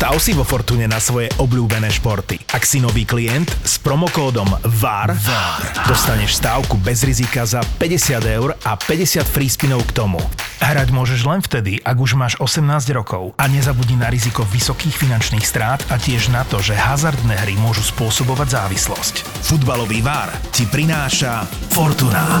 Stav si vo Fortune na svoje obľúbené športy. Ak si nový klient, s promokódom VAR, VAR dostaneš stávku bez rizika za 50 eur a 50 free spinov k tomu. Hrať môžeš len vtedy, ak už máš 18 rokov a nezabudni na riziko vysokých finančných strát a tiež na to, že hazardné hry môžu spôsobovať závislosť. Futbalový VAR ti prináša Fortuna.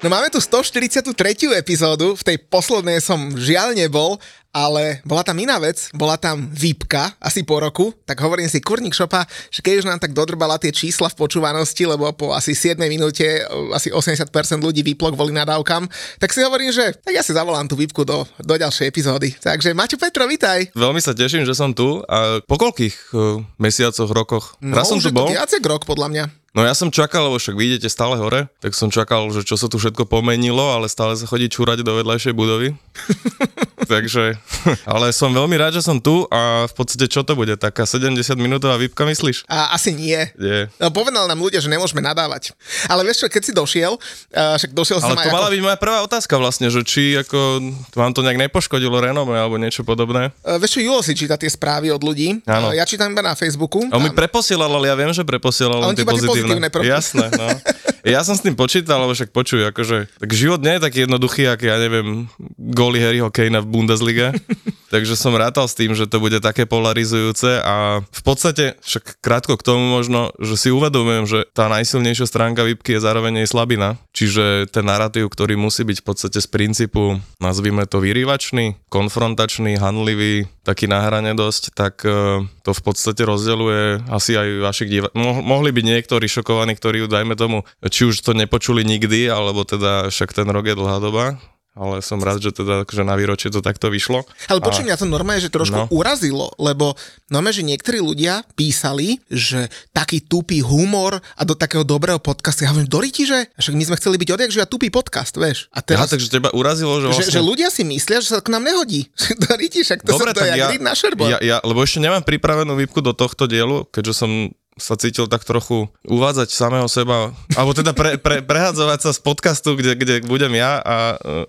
No máme tu 143. epizódu, v tej poslednej som žiaľ nebol, ale bola tam iná vec, bola tam výpka asi po roku, tak hovorím si Kurník Šopa, že keď už nám tak dodrbala tie čísla v počúvanosti, lebo po asi 7 minúte asi 80% ľudí vyplo kvôli nadávkam, tak si hovorím, že tak ja si zavolám tú výpku do, do ďalšej epizódy. Takže Maťo Petro, vitaj. Veľmi sa teším, že som tu a po koľkých uh, mesiacoch, rokoch? No, Raz som tu bol. viac rok podľa mňa. No ja som čakal, lebo však vidíte stále hore, tak som čakal, že čo sa tu všetko pomenilo, ale stále sa chodí čúrať do vedľajšej budovy. Takže, ale som veľmi rád, že som tu a v podstate čo to bude, taká 70 minútová výpka myslíš? A asi nie. Nie. No, povedal nám ľudia, že nemôžeme nadávať. Ale vieš čo, keď si došiel, uh, však došiel som Ale to mala ako... byť moja prvá otázka vlastne, že či ako vám to nejak nepoškodilo renome alebo niečo podobné. Uh, vieš čo, Julo si číta tie správy od ľudí. Uh, ja čítam iba na Facebooku. A on mi preposielal, ale ja viem, že preposielal len tie tie pozitívne. pozitívne prvky. Jasné, no. Ja som s tým počítal, lebo však počuj, akože, tak život nie je taký jednoduchý, ako ja neviem, góly Harryho Kanea v Bundesliga. Takže som rátal s tým, že to bude také polarizujúce a v podstate, však krátko k tomu možno, že si uvedomujem, že tá najsilnejšia stránka výpky je zároveň jej slabina. Čiže ten narratív, ktorý musí byť v podstate z princípu, nazvime to vyrývačný, konfrontačný, hanlivý, taký na hrane dosť, tak eh, to v podstate rozdeľuje asi aj vašich Mo- mohli byť niektorí šokovaní, ktorí dajme tomu, či už to nepočuli nikdy, alebo teda však ten rok je dlhá doba, ale som rád, že teda že na výročie to takto vyšlo. Ale počuj, mňa to normálne, že trošku No. urazilo, lebo normálne, že niektorí ľudia písali, že taký tupý humor a do takého dobrého podcastu. Ja hovorím, Doriti, že? Však my sme chceli byť odjak, že ja tupý podcast, vieš. A Ja, teraz, takže teba urazilo, že že, vlastne... že ľudia si myslia, že sa k nám nehodí. Doriti, však to Dobre, sa to ja, na ja, ja, lebo ešte nemám pripravenú výpku do tohto dielu, keďže som sa cítil tak trochu uvádzať samého seba, alebo teda pre, pre, prehadzovať sa z podcastu, kde, kde budem ja a uh,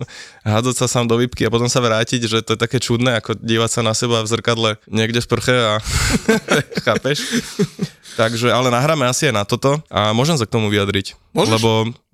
hádzať sa sám do výpky a potom sa vrátiť, že to je také čudné, ako dívať sa na seba v zrkadle niekde v prche a chápeš? Takže, ale nahráme asi aj na toto a môžem sa k tomu vyjadriť. Môžeš. Lebo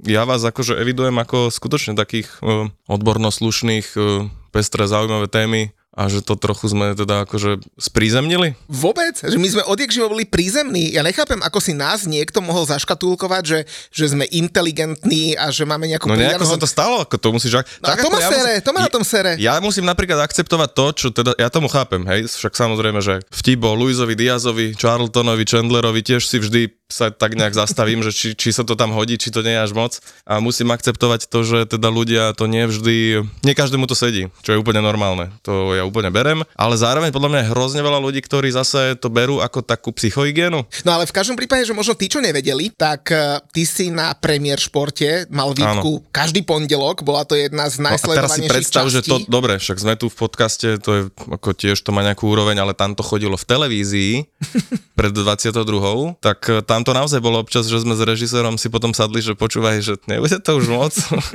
ja vás akože evidujem ako skutočne takých uh, odborno slušných, uh, pestré, zaujímavé témy a že to trochu sme teda akože sprízemnili. Vôbec, že my sme odjak boli prízemní. Ja nechápem, ako si nás niekto mohol zaškatulkovať, že, že sme inteligentní a že máme nejakú No nejako pridanosť. sa to stalo, ako to musíš... No a to ma ja sere, musím- to ma na tom sere. Ja musím napríklad akceptovať to, čo teda, ja tomu chápem, hej, však samozrejme, že vtip bol Luisovi Diazovi, Charltonovi, Chandlerovi, tiež si vždy sa tak nejak zastavím, že či, či sa to tam hodí, či to nie je až moc. A musím akceptovať to, že teda ľudia to nie vždy, nie každému to sedí, čo je úplne normálne. To ja úplne berem, ale zároveň podľa mňa je hrozne veľa ľudí, ktorí zase to berú ako takú psychohygienu. No ale v každom prípade, že možno tí, čo nevedeli, tak uh, ty si na premiér športe mal výtku každý pondelok, bola to jedna z No a teraz si najsledovanejších predstav, že častí. to, dobre, však sme tu v podcaste, to je ako tiež to má nejakú úroveň, ale tam to chodilo v televízii pred 22. tak eh, tam to naozaj bolo občas, že sme s režisérom si potom sadli, že počúvaj, že nebude to už moc.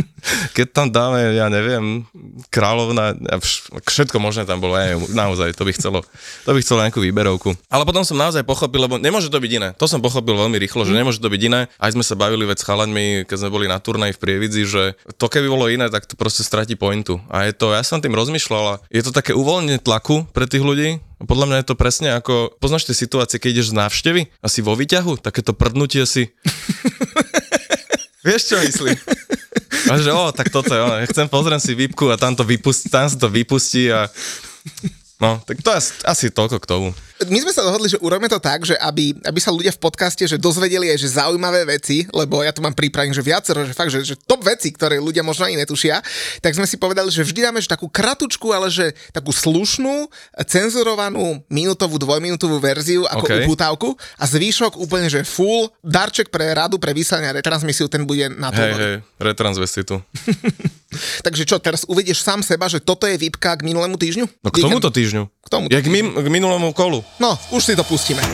Keď tam dáme, ja neviem, kráľovna, všetko možné tam bolo, ja neviem, naozaj, to by chcelo, to by chcelo nejakú výberovku. Ale potom som naozaj pochopil, lebo nemôže to byť iné. To som pochopil veľmi rýchlo, že nemôže to byť iné. Aj sme sa bavili veď s chalaňmi, keď sme boli na turnaji v Prievidzi, že to keby bolo iné, tak to proste stratí pointu. A je to, ja som tým rozmýšľal, a je to také uvoľnenie tlaku pre tých ľudí, a podľa mňa je to presne ako, poznáš tie situácie, keď ideš z návštevy, asi vo výťahu, takéto prdnutie si. Vieš, čo myslím? A že, o, tak toto je ono, ja chcem, pozriem si výpku a tam, to vypustí, tam sa to vypustí a... No, tak to je asi, asi toľko k tomu. My sme sa dohodli, že urobíme to tak, že aby, aby sa ľudia v podcaste že dozvedeli aj že zaujímavé veci, lebo ja tu mám pripravené, že viacero, že fakt, že, že top veci, ktoré ľudia možno ani netušia, tak sme si povedali, že vždy dáme že takú kratučku, ale že takú slušnú, cenzurovanú minútovú, dvojminútovú verziu ako OK. upútavku a zvýšok úplne, že full darček pre radu, pre vysielanie a retransmisiu, ten bude na to. Hej, hej, retransvestitu. Takže čo, teraz uvidieš sám seba, že toto je výpka k minulému týždňu? No k tomuto týždňu. K tomuto Jak min, k minulému kolu. No, už si to pustíme.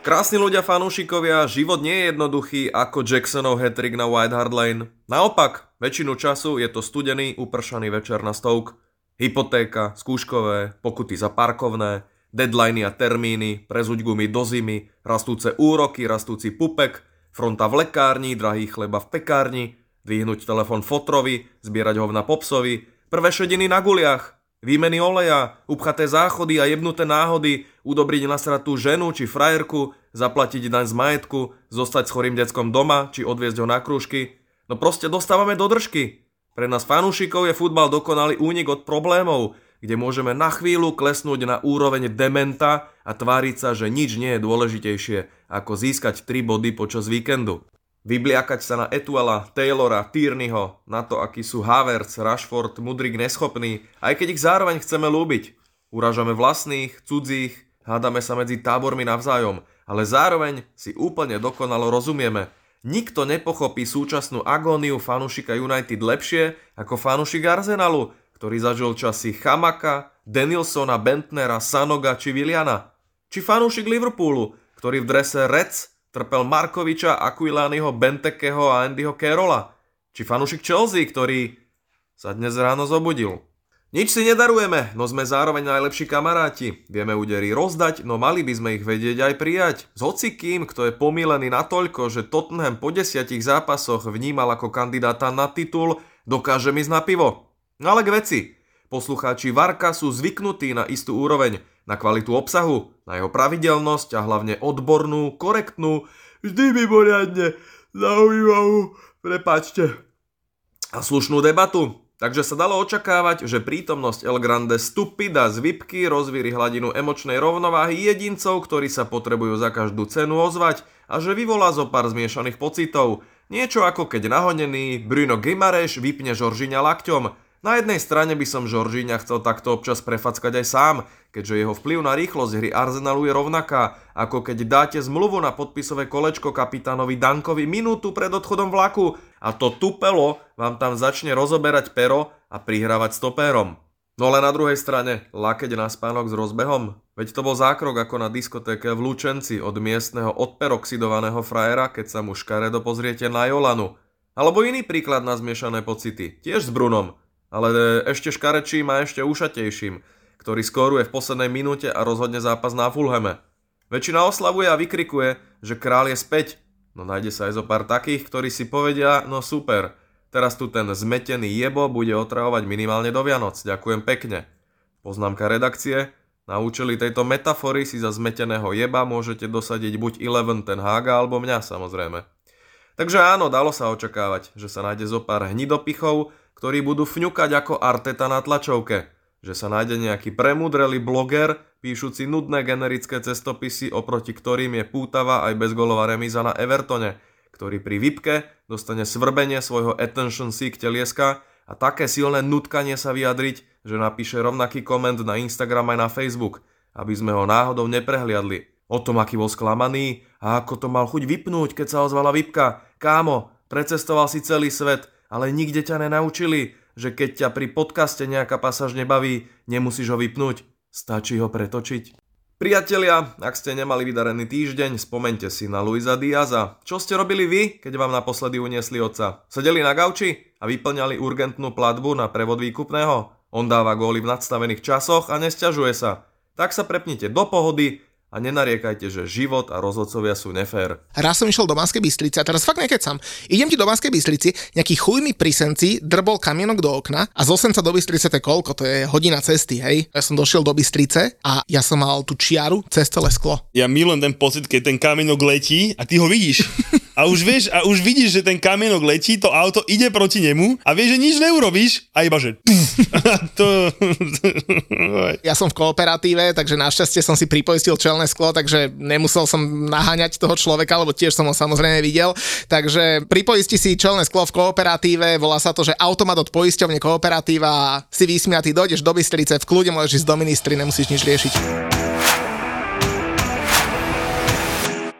Krásni ľudia fanúšikovia, život nie je jednoduchý ako Jacksonov hat-trick na White Hart Lane. Naopak, väčšinu času je to studený, upršaný večer na Stoke. Hypotéka, skúškové, pokuty za parkovné, deadliny a termíny, prezuť gumy do zimy, rastúce úroky, rastúci pupek, fronta v lekárni, drahý chleba v pekárni, dvihnúť telefon fotrovi, zbierať hovna popsovi, prvé šediny na guliach, Výmeny oleja, upchaté záchody a jebnuté náhody, udobriť nasratú ženu či frajerku, zaplatiť daň z majetku, zostať s chorým deckom doma či odviezť ho na krúžky. No proste dostávame do držky. Pre nás fanúšikov je futbal dokonalý únik od problémov, kde môžeme na chvíľu klesnúť na úroveň dementa a tváriť sa, že nič nie je dôležitejšie ako získať 3 body počas víkendu. Vybliakať sa na Etuela, Taylora, Tierneyho, na to, akí sú Havertz, Rashford, Mudrik neschopní, aj keď ich zároveň chceme lúbiť. Uražame vlastných, cudzích, hádame sa medzi tábormi navzájom, ale zároveň si úplne dokonalo rozumieme. Nikto nepochopí súčasnú agóniu fanúšika United lepšie ako fanúšik Arsenalu, ktorý zažil časy Chamaka, Danielsona, Bentnera, Sanoga či Williana. Či fanúšik Liverpoolu, ktorý v drese Reds trpel Markoviča, Aquilányho, Bentekeho a Andyho Carola. Či fanúšik Chelsea, ktorý sa dnes ráno zobudil. Nič si nedarujeme, no sme zároveň najlepší kamaráti. Vieme údery rozdať, no mali by sme ich vedieť aj prijať. S hocikým, kto je pomílený natoľko, že Tottenham po desiatich zápasoch vnímal ako kandidáta na titul, dokáže ísť na pivo. No ale k veci. Poslucháči Varka sú zvyknutí na istú úroveň, na kvalitu obsahu, na jeho pravidelnosť a hlavne odbornú, korektnú, vždy mimoriadne zaujímavú, prepačte, a slušnú debatu. Takže sa dalo očakávať, že prítomnosť El Grande stupida z Vipky rozvíri hladinu emočnej rovnováhy jedincov, ktorí sa potrebujú za každú cenu ozvať a že vyvolá zo pár zmiešaných pocitov. Niečo ako keď nahonený Bruno Gimareš vypne Žoržiňa lakťom. Na jednej strane by som Žoržíňa chcel takto občas prefackať aj sám, keďže jeho vplyv na rýchlosť hry Arsenalu je rovnaká, ako keď dáte zmluvu na podpisové kolečko kapitánovi Dankovi minútu pred odchodom vlaku a to tupelo vám tam začne rozoberať pero a prihrávať stopérom. No ale na druhej strane, lakeť na spánok s rozbehom? Veď to bol zákrok ako na diskotéke v Lučenci od miestneho odperoxidovaného frajera, keď sa mu škaredo pozriete na Jolanu. Alebo iný príklad na zmiešané pocity, tiež s Brunom, ale ešte škarečím a ešte ušatejším, ktorý skóruje v poslednej minúte a rozhodne zápas na Fulhame. Väčšina oslavuje a vykrikuje, že král je späť, no nájde sa aj zo pár takých, ktorí si povedia, no super, teraz tu ten zmetený jebo bude otravovať minimálne do Vianoc, ďakujem pekne. Poznámka redakcie, na účely tejto metafory si za zmeteného jeba môžete dosadiť buď Eleven ten Haga alebo mňa samozrejme. Takže áno, dalo sa očakávať, že sa nájde zo pár hnidopichov, ktorí budú fňukať ako Arteta na tlačovke, že sa nájde nejaký premudrelý bloger, píšuci nudné generické cestopisy, oproti ktorým je pútava aj bezgolová remíza na Evertone, ktorý pri Vipke dostane svrbenie svojho attention seek telieska a také silné nutkanie sa vyjadriť, že napíše rovnaký koment na Instagram aj na Facebook, aby sme ho náhodou neprehliadli. O tom, aký bol sklamaný a ako to mal chuť vypnúť, keď sa ozvala Vipka. Kámo, precestoval si celý svet, ale nikde ťa nenaučili, že keď ťa pri podcaste nejaká pasáž nebaví, nemusíš ho vypnúť, stačí ho pretočiť. Priatelia, ak ste nemali vydarený týždeň, spomente si na Luisa Diaza. Čo ste robili vy, keď vám naposledy uniesli otca? Sedeli na gauči a vyplňali urgentnú platbu na prevod výkupného? On dáva góly v nadstavených časoch a nesťažuje sa. Tak sa prepnite do pohody a nenariekajte, že život a rozhodcovia sú nefér. Raz som išiel do Banskej Bystrice a teraz fakt nekecam. Idem ti do Banskej Bystrici, nejaký chujný prisenci drbol kamienok do okna a z Osenca do Bystrice to je koľko? To je hodina cesty, hej? Ja som došiel do Bystrice a ja som mal tú čiaru cez celé sklo. Ja milujem ten pocit, keď ten kamienok letí a ty ho vidíš. a už vieš, a už vidíš, že ten kamienok letí, to auto ide proti nemu a vieš, že nič neurobíš a iba, že to... Ja som v kooperatíve, takže našťastie som si pripoistil čelné sklo, takže nemusel som naháňať toho človeka, lebo tiež som ho samozrejme videl. Takže pripoisti si čelné sklo v kooperatíve, volá sa to, že automat od poisťovne kooperatíva, si vysmiatý, dojdeš do Bystrice, v kľude môžeš ísť do ministry, nemusíš nič riešiť.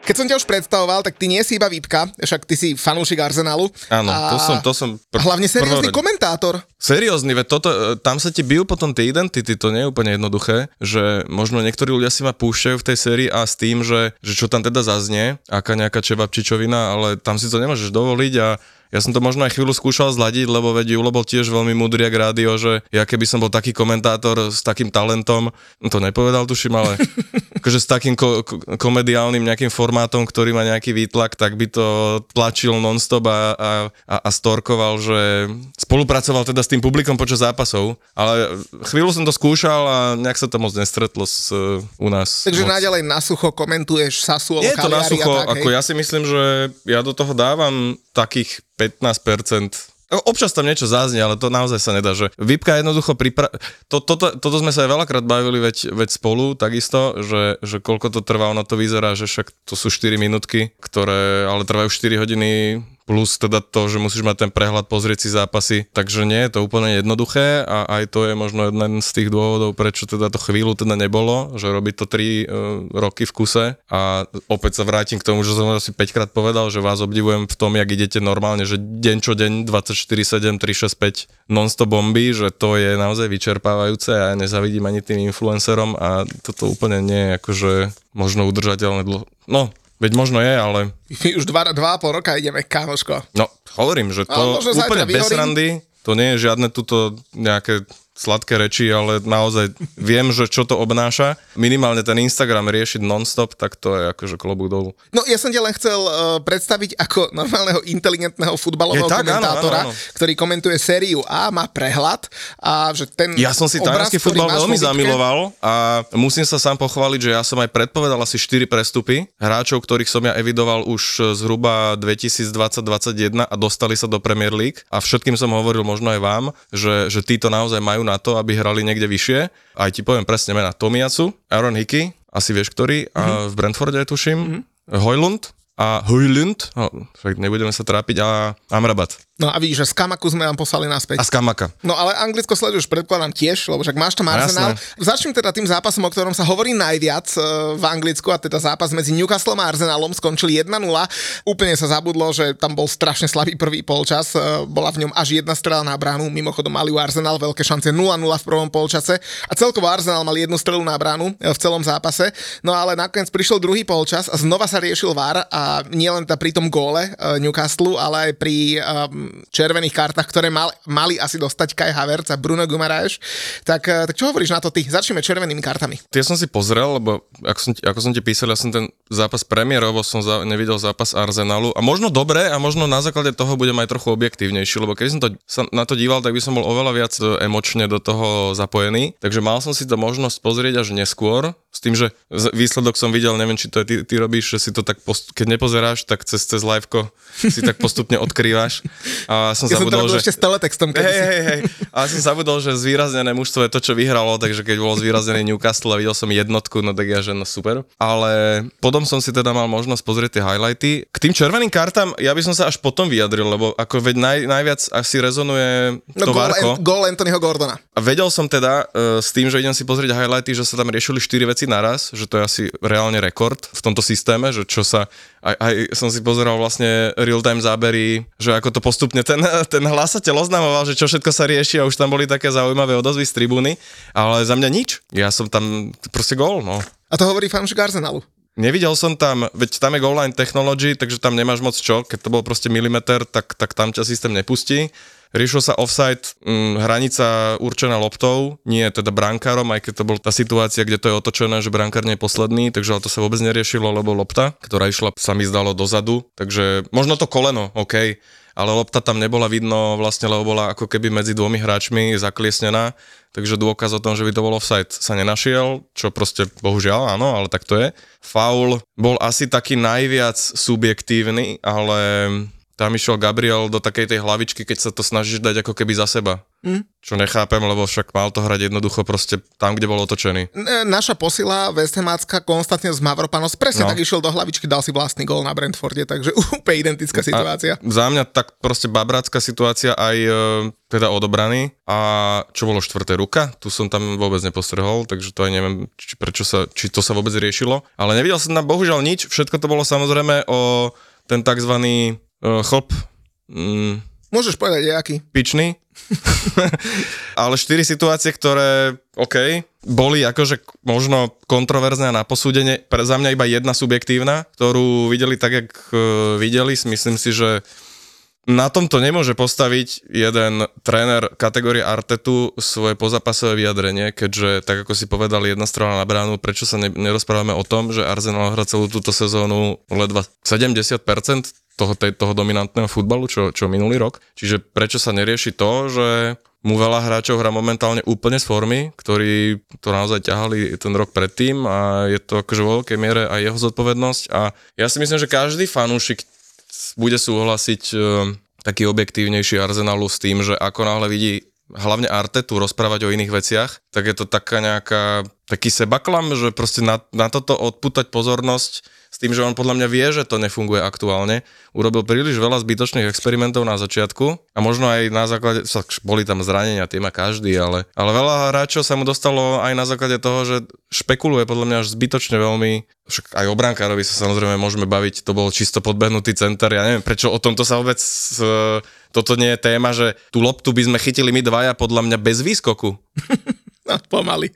Keď som ťa už predstavoval, tak ty nie si iba výpka, však ty si fanúšik Arsenalu. Áno, to som, to som... Pr- hlavne seriózny prvorade. komentátor. Seriózny, veď toto, e, tam sa ti bijú potom tie identity, to nie je úplne jednoduché, že možno niektorí ľudia si ma púšťajú v tej sérii a s tým, že, že čo tam teda zaznie, aká nejaká čevapčičovina, ale tam si to nemôžeš dovoliť a ja som to možno aj chvíľu skúšal zladiť, lebo veď Julo bol tiež veľmi múdry jak rádio, že ja keby som bol taký komentátor s takým talentom, no to nepovedal tuším, ale akože s takým ko- ko- komediálnym nejakým formátom, ktorý má nejaký výtlak, tak by to tlačil nonstop a, a, a, a storkoval, že spolupracoval teda s tým publikom počas zápasov, ale chvíľu som to skúšal a nejak sa to moc nestretlo s, uh, u nás. Takže moc. naďalej na sucho komentuješ Sassuolo, Nie je to na sucho, tak, ako hej? ja si myslím, že ja do toho dávam takých 15%. Občas tam niečo záznie, ale to naozaj sa nedá, že Vypka jednoducho pripra... To, toto, toto sme sa aj veľakrát bavili, veď, veď spolu takisto, že, že koľko to trvá, ono to vyzerá, že však to sú 4 minútky, ktoré ale trvajú 4 hodiny plus teda to, že musíš mať ten prehľad, pozrieť si zápasy, takže nie je to úplne jednoduché a aj to je možno jeden z tých dôvodov, prečo teda to chvíľu teda nebolo, že robiť to 3 uh, roky v kuse a opäť sa vrátim k tomu, že som asi 5 krát povedal, že vás obdivujem v tom, jak idete normálne, že deň čo deň 24-7, 365 non-stop bomby, že to je naozaj vyčerpávajúce a ja nezavidím ani tým influencerom a toto úplne nie je akože možno udržateľné dlho. No, veď možno je, ale My už dva, dva a pol roka ideme, kámoško. No, hovorím, že to úplne bez randy, to nie je žiadne tuto nejaké sladké reči, ale naozaj viem, že čo to obnáša. Minimálne ten Instagram riešiť non-stop, tak to je akože klobúk dolu. No ja som ťa len chcel uh, predstaviť ako normálneho inteligentného futbalového Je tak, áno, komentátora, áno, áno. ktorý komentuje sériu A, má prehľad a že ten Ja som si talianský futbal veľmi výtke- zamiloval a musím sa sám pochváliť, že ja som aj predpovedal asi 4 prestupy hráčov, ktorých som ja evidoval už zhruba 2020-2021 a dostali sa do Premier League a všetkým som hovoril možno aj vám, že, že títo naozaj majú na to, aby hrali niekde vyššie. Aj ti poviem presne mena. Tomiacu, Aaron Hickey, asi vieš ktorý, a v Brentforde tuším, Hojlund a Hojlund, no, však nebudeme sa trápiť, a Amrabat No a vidíš, že z Kamaku sme vám poslali naspäť. a Skamaka. No ale Anglicko sleduješ, predpokladám tiež, lebo však máš tam No, Arsenal. Začnem teda tým zápasom, o ktorom sa hovorí najviac e, v Anglicku a teda zápas medzi Newcastlom a Arsenalom skončil 1-0. Úplne sa zabudlo, že tam bol strašne slabý prvý polčas. E, Bola v ňom až jedna strela na bránu. Mimochodom mali u Arsenal veľké šance 0-0 v prvom polčase a celkovo Arsenal mal jednu strelu na bránu e, v celom zápase. No ale nakoniec prišiel druhý polčas a znova sa riešil VAR a nielen teda pri tom góle Newcastle, ale aj pri um, červených kartách, ktoré mal, mali asi dostať Kai Havertz a Bruno Guimaraes. Tak, eh, tak čo hovoríš na to ty? Začneme červenými kartami. Ja som si pozrel, lebo ako som, ako som ti písal, ja som ten zápas premiérovo som za, nevidel zápas Arsenalu a možno dobre a možno na základe toho budem aj trochu objektívnejší, lebo keby som to, sa na to díval, tak by som bol oveľa viac e, emočne do toho zapojený. Takže mal som si to možnosť pozrieť až neskôr, s tým, že výsledok som videl, neviem, či to je ty, ty robíš, že si to tak, post- keď nepozeráš, tak cez, cez liveko si tak postupne odkrývaš. A som Ja som zabudol, robil že... ešte s teletextom. Hej, hej, hej. A som zabudol, že zvýraznené mužstvo je to, čo vyhralo, takže keď bol zvýraznený Newcastle a videl som jednotku, no tak ja, že no super. Ale potom som si teda mal možnosť pozrieť tie highlighty. K tým červeným kartám ja by som sa až potom vyjadril, lebo ako veď naj, najviac asi rezonuje No to gól, Várko. Gól Anthonyho Gordona. A vedel som teda uh, s tým, že idem si pozrieť highlighty, že sa tam riešili 4 veci naraz, že to je asi reálne rekord v tomto systéme, že čo sa, aj, aj som si pozeral vlastne real-time zábery, že ako to postupne ten, ten hlasateľ oznamoval, že čo všetko sa rieši a už tam boli také zaujímavé odozvy z tribúny, ale za mňa nič. Ja som tam proste gól, no. A to hovorí fanúšik Arsenalu. Nevidel som tam, veď tam je goal line technology, takže tam nemáš moc čo, keď to bol proste milimeter, tak, tak tam ťa systém nepustí. Riešil sa offside, hm, hranica určená loptou, nie teda brankárom, aj keď to bola tá situácia, kde to je otočené, že brankár nie je posledný, takže ale to sa vôbec neriešilo, lebo lopta, ktorá išla, sa mi zdalo dozadu, takže možno to koleno, OK, ale lopta tam nebola vidno vlastne, lebo bola ako keby medzi dvomi hráčmi zakliesnená, takže dôkaz o tom, že by to bol offside sa nenašiel, čo proste bohužiaľ áno, ale tak to je. Foul bol asi taký najviac subjektívny, ale tam išiel Gabriel do takej tej hlavičky, keď sa to snažíš dať ako keby za seba. Mm. Čo nechápem, lebo však mal to hrať jednoducho proste tam, kde bol otočený. N- Naša posila Westhamácka Konstantinos Mavropanos presne No. tak išiel do hlavičky, dal si vlastný gól na Brentforde, takže úplne identická situácia. A za mňa tak proste babrácká situácia aj e, teda odobraný a čo bolo štvrté ruka, tu som tam vôbec nepostrehol, takže to aj neviem, či, prečo sa, či to sa vôbec riešilo, ale nevidel som tam bohužiaľ nič, všetko to bolo samozrejme o ten takzvaný e, chlp, mm, Môžeš povedať, aký? pičný. Ale štyri situácie, ktoré, OK, boli akože možno kontroverzné na posúdenie. Pre za mňa iba jedna subjektívna, ktorú videli tak, jak e, videli. Myslím si, že na tomto nemôže postaviť jeden tréner kategórie Artetu svoje pozapasové vyjadrenie, keďže, tak ako si povedal, jedna strana na bránu, prečo sa ne, nerozprávame o tom, že Arsenal hrá celú túto sezónu ledva 70% toho, tej, toho dominantného futbalu, čo, čo minulý rok. Čiže prečo sa nerieši to, že mu veľa hráčov hrá momentálne úplne z formy, ktorí to naozaj ťahali ten rok predtým a je to akože vo veľkej miere aj jeho zodpovednosť a ja si myslím, že každý fanúšik bude súhlasiť e, taký objektívnejší Arsenalu s tým, že ako náhle vidí hlavne Artetu rozprávať o iných veciach, tak je to taká nejaká, taký sebaklam, že proste na, na toto odputať pozornosť tým, že on podľa mňa vie, že to nefunguje aktuálne. Urobil príliš veľa zbytočných experimentov na začiatku a možno aj na základe, boli tam zranenia, tie má každý, ale, ale veľa hráčov sa mu dostalo aj na základe toho, že špekuluje podľa mňa až zbytočne veľmi, však aj o brankárovi sa samozrejme môžeme baviť, to bol čisto podbehnutý center, ja neviem, prečo o tomto sa vôbec e, toto nie je téma, že tú loptu by sme chytili my dvaja podľa mňa bez výskoku. No, pomaly.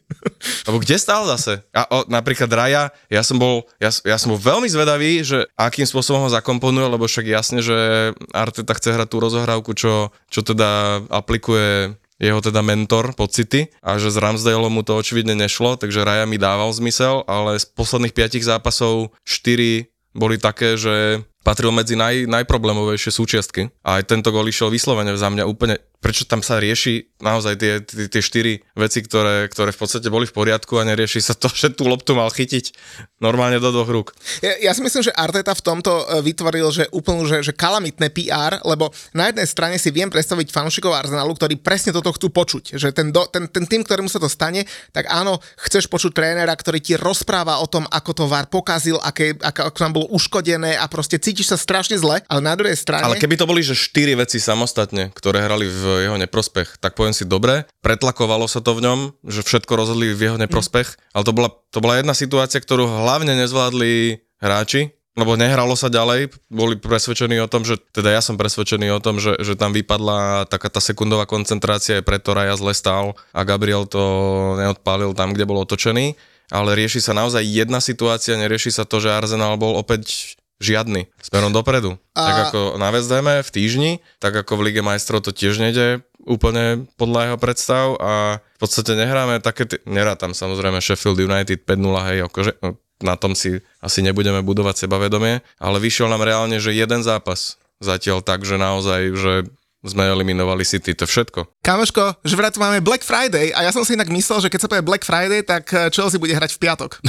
Lebo kde stál zase? A o, napríklad Raja, ja som, bol, ja, ja som bol veľmi zvedavý, že akým spôsobom ho zakomponuje, lebo však jasne, že Arteta chce hrať tú rozohrávku, čo, čo teda aplikuje jeho teda mentor po City a že z Ramsdale mu to očividne nešlo, takže Raja mi dával zmysel, ale z posledných piatich zápasov 4 boli také, že patril medzi naj, najproblémovejšie súčiastky. A aj tento gol išiel vyslovene za mňa úplne, prečo tam sa rieši naozaj tie, tie, tie štyri veci, ktoré, ktoré v podstate boli v poriadku a nerieši sa to, že tú loptu mal chytiť normálne do dvoch rúk. Ja, ja si myslím, že Arteta v tomto e, vytvoril že úplnú, že, že kalamitné PR, lebo na jednej strane si viem predstaviť fanúšikov Arsenalu, ktorí presne toto chcú počuť, že ten, do, ten, ten tým, ktorému sa to stane, tak áno, chceš počuť trénera, ktorý ti rozpráva o tom, ako to VAR pokazil, aké, ako, ako tam bolo uškodené a proste cítiš sa strašne zle, ale na druhej strane... Ale keby to boli, že štyri veci samostatne, ktoré hrali v jeho neprospech, tak poviem si dobre, pretlakovalo sa to v ňom, že všetko rozhodli v jeho neprospech, ale to bola, to bola jedna situácia, ktorú hlavne nezvládli hráči, lebo nehralo sa ďalej, boli presvedčení o tom, že, teda ja som presvedčený o tom, že, že tam vypadla taká tá sekundová koncentrácia, preto Raja zle stál a Gabriel to neodpálil tam, kde bol otočený, ale rieši sa naozaj jedna situácia, nerieši sa to, že Arsenal bol opäť žiadny, smerom dopredu. A... Tak ako na Hame v týždni, tak ako v Lige majstrov to tiež nejde úplne podľa jeho predstav a v podstate nehráme také, ty... nerátam samozrejme Sheffield United 5-0, hej, akože no, na tom si asi nebudeme budovať sebavedomie, ale vyšiel nám reálne, že jeden zápas zatiaľ tak, že naozaj, že sme eliminovali City, to všetko. Kamoško, že vraj tu máme Black Friday a ja som si inak myslel, že keď sa povie Black Friday, tak eh, Chelsea bude hrať v piatok.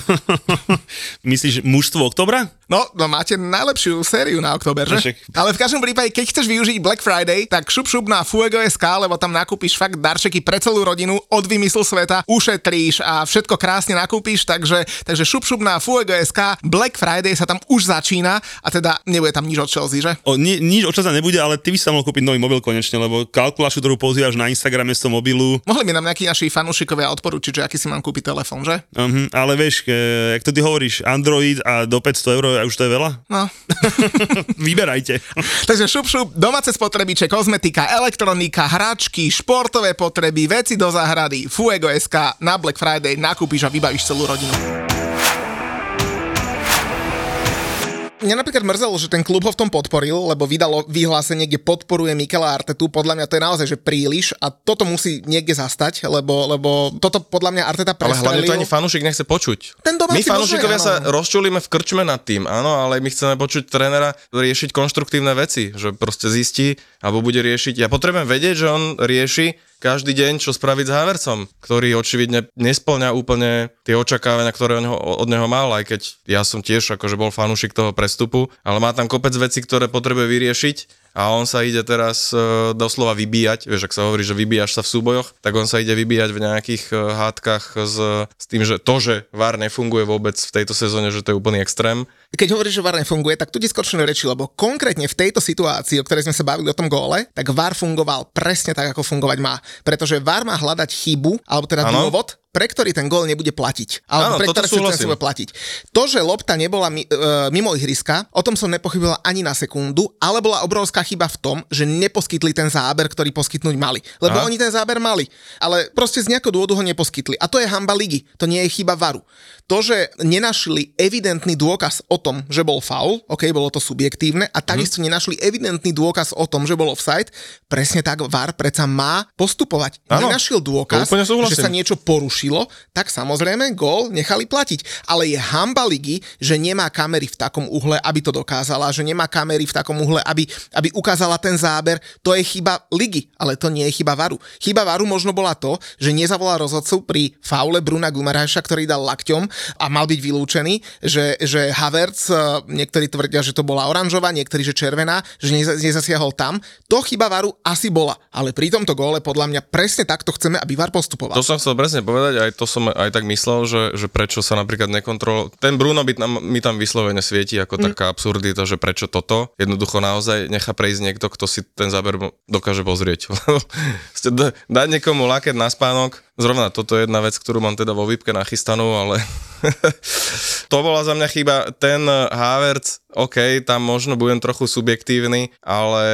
Myslíš mužstvo oktobra? No, no máte najlepšiu sériu na október, že? Však- Ale v každom prípade, keď chceš využiť Black Friday, tak šup šup na Fuego.sk, lebo tam nakúpiš fakt darčeky pre celú rodinu od vymysl sveta, ušetríš a všetko krásne nakúpiš, takže, takže šup šup na Fuego.sk, Black Friday sa tam už začína a teda nebude tam nič od Chelsea, že? O, ni, nič očasa nebude, ale ty by si sa mohol kúpiť nový mobil konečne, lebo kalkulačku, ktorú pozývaš na Instagrame z toho mobilu, Mohli by nám nejakí naši fanúšikovia odporučiť, že aký si mám kúpiť telefón, že? uh-huh, ale vieš, e, jak to ty hovoríš, Android a do 500 eur, a už to je veľa? No. Vyberajte. Takže šup šup, domáce spotrebiče, kozmetika, elektronika, hračky, športové potreby, veci do záhrady, Fuego.sk, na Black Friday nakúpiš a vybavíš celú rodinu. Mňa napríklad mrzelo, že ten klub ho v tom podporil, lebo vydalo vyhlásenie, kde podporuje Mikela Artetu. Podľa mňa to je naozaj že príliš a toto musí niekde zastať, lebo, lebo toto podľa mňa Arteta Ale hlavne prestrelil. to ani fanúšik nechce počuť. Ten my fanúšikovia sa rozčulíme v krčme nad tým, áno, ale my chceme počuť trénera riešiť konštruktívne veci, že proste zistí, alebo bude riešiť. Ja potrebujem vedieť, že on rieši každý deň, čo spraviť s Havercom, ktorý očividne nesplňa úplne tie očakávania, ktoré od neho, od neho mal, aj keď ja som tiež akože bol fanúšik toho prestupu, ale má tam kopec vecí, ktoré potrebuje vyriešiť a on sa ide teraz e, doslova vybíjať, vieš, ak sa hovorí, že vybíjaš sa v súbojoch, tak on sa ide vybíjať v nejakých e, hádkach s, s tým, že to, že VAR nefunguje vôbec v tejto sezóne, že to je úplný extrém. Keď hovoríš, že VAR nefunguje, tak tu ti skočím reči, lebo konkrétne v tejto situácii, o ktorej sme sa bavili o tom góle, tak VAR fungoval presne tak, ako fungovať má. Pretože VAR má hľadať chybu, alebo teda Áno. dôvod, pre ktorý ten gól nebude platiť. Alebo Áno, pre ktoré si ten bude platiť. To, že lopta nebola mi, e, mimo ihriska, o tom som nepochybila ani na sekundu, ale bola obrovská chyba v tom, že neposkytli ten záber, ktorý poskytnúť mali. Lebo Aha. oni ten záber mali, ale proste z nejakého dôvodu ho neposkytli. A to je hamba ligy, to nie je chyba varu. To, že nenašli evidentný dôkaz o tom, že bol faul, ok, bolo to subjektívne, a takisto nenašli evidentný dôkaz o tom, že bol offside, presne tak VAR predsa má postupovať. Áno, Nenašiel dôkaz, že sa niečo porušilo, tak samozrejme gól nechali platiť. Ale je hamba ligy, že nemá kamery v takom uhle, aby to dokázala, že nemá kamery v takom uhle, aby, aby ukázala ten záber. To je chyba ligy, ale to nie je chyba varu. Chyba varu možno bola to, že nezavolal rozhodcu pri faule Bruna Gumarajša, ktorý dal lakťom a mal byť vylúčený, že, že Havertz, eh, niektorí tvrdia, že to bola oranžová, niektorí, že červená, že neza- nezasiahol tam. To chyba varu asi bola, ale pri tomto góle podľa mňa presne takto chceme, aby var postupoval. To som chcel presne povedať, aj to som aj tak myslel, že, že prečo sa napríklad nekontroloval. Ten Bruno by tam, mi tam vyslovene svieti ako mm. taká absurdita, že prečo toto. Jednoducho naozaj nechá prejsť niekto, kto si ten záber dokáže pozrieť. Dať niekomu laket na spánok, zrovna toto je jedna vec, ktorú mám teda vo výpke nachystanú, ale to bola za mňa chyba. Ten Havertz, OK, tam možno budem trochu subjektívny, ale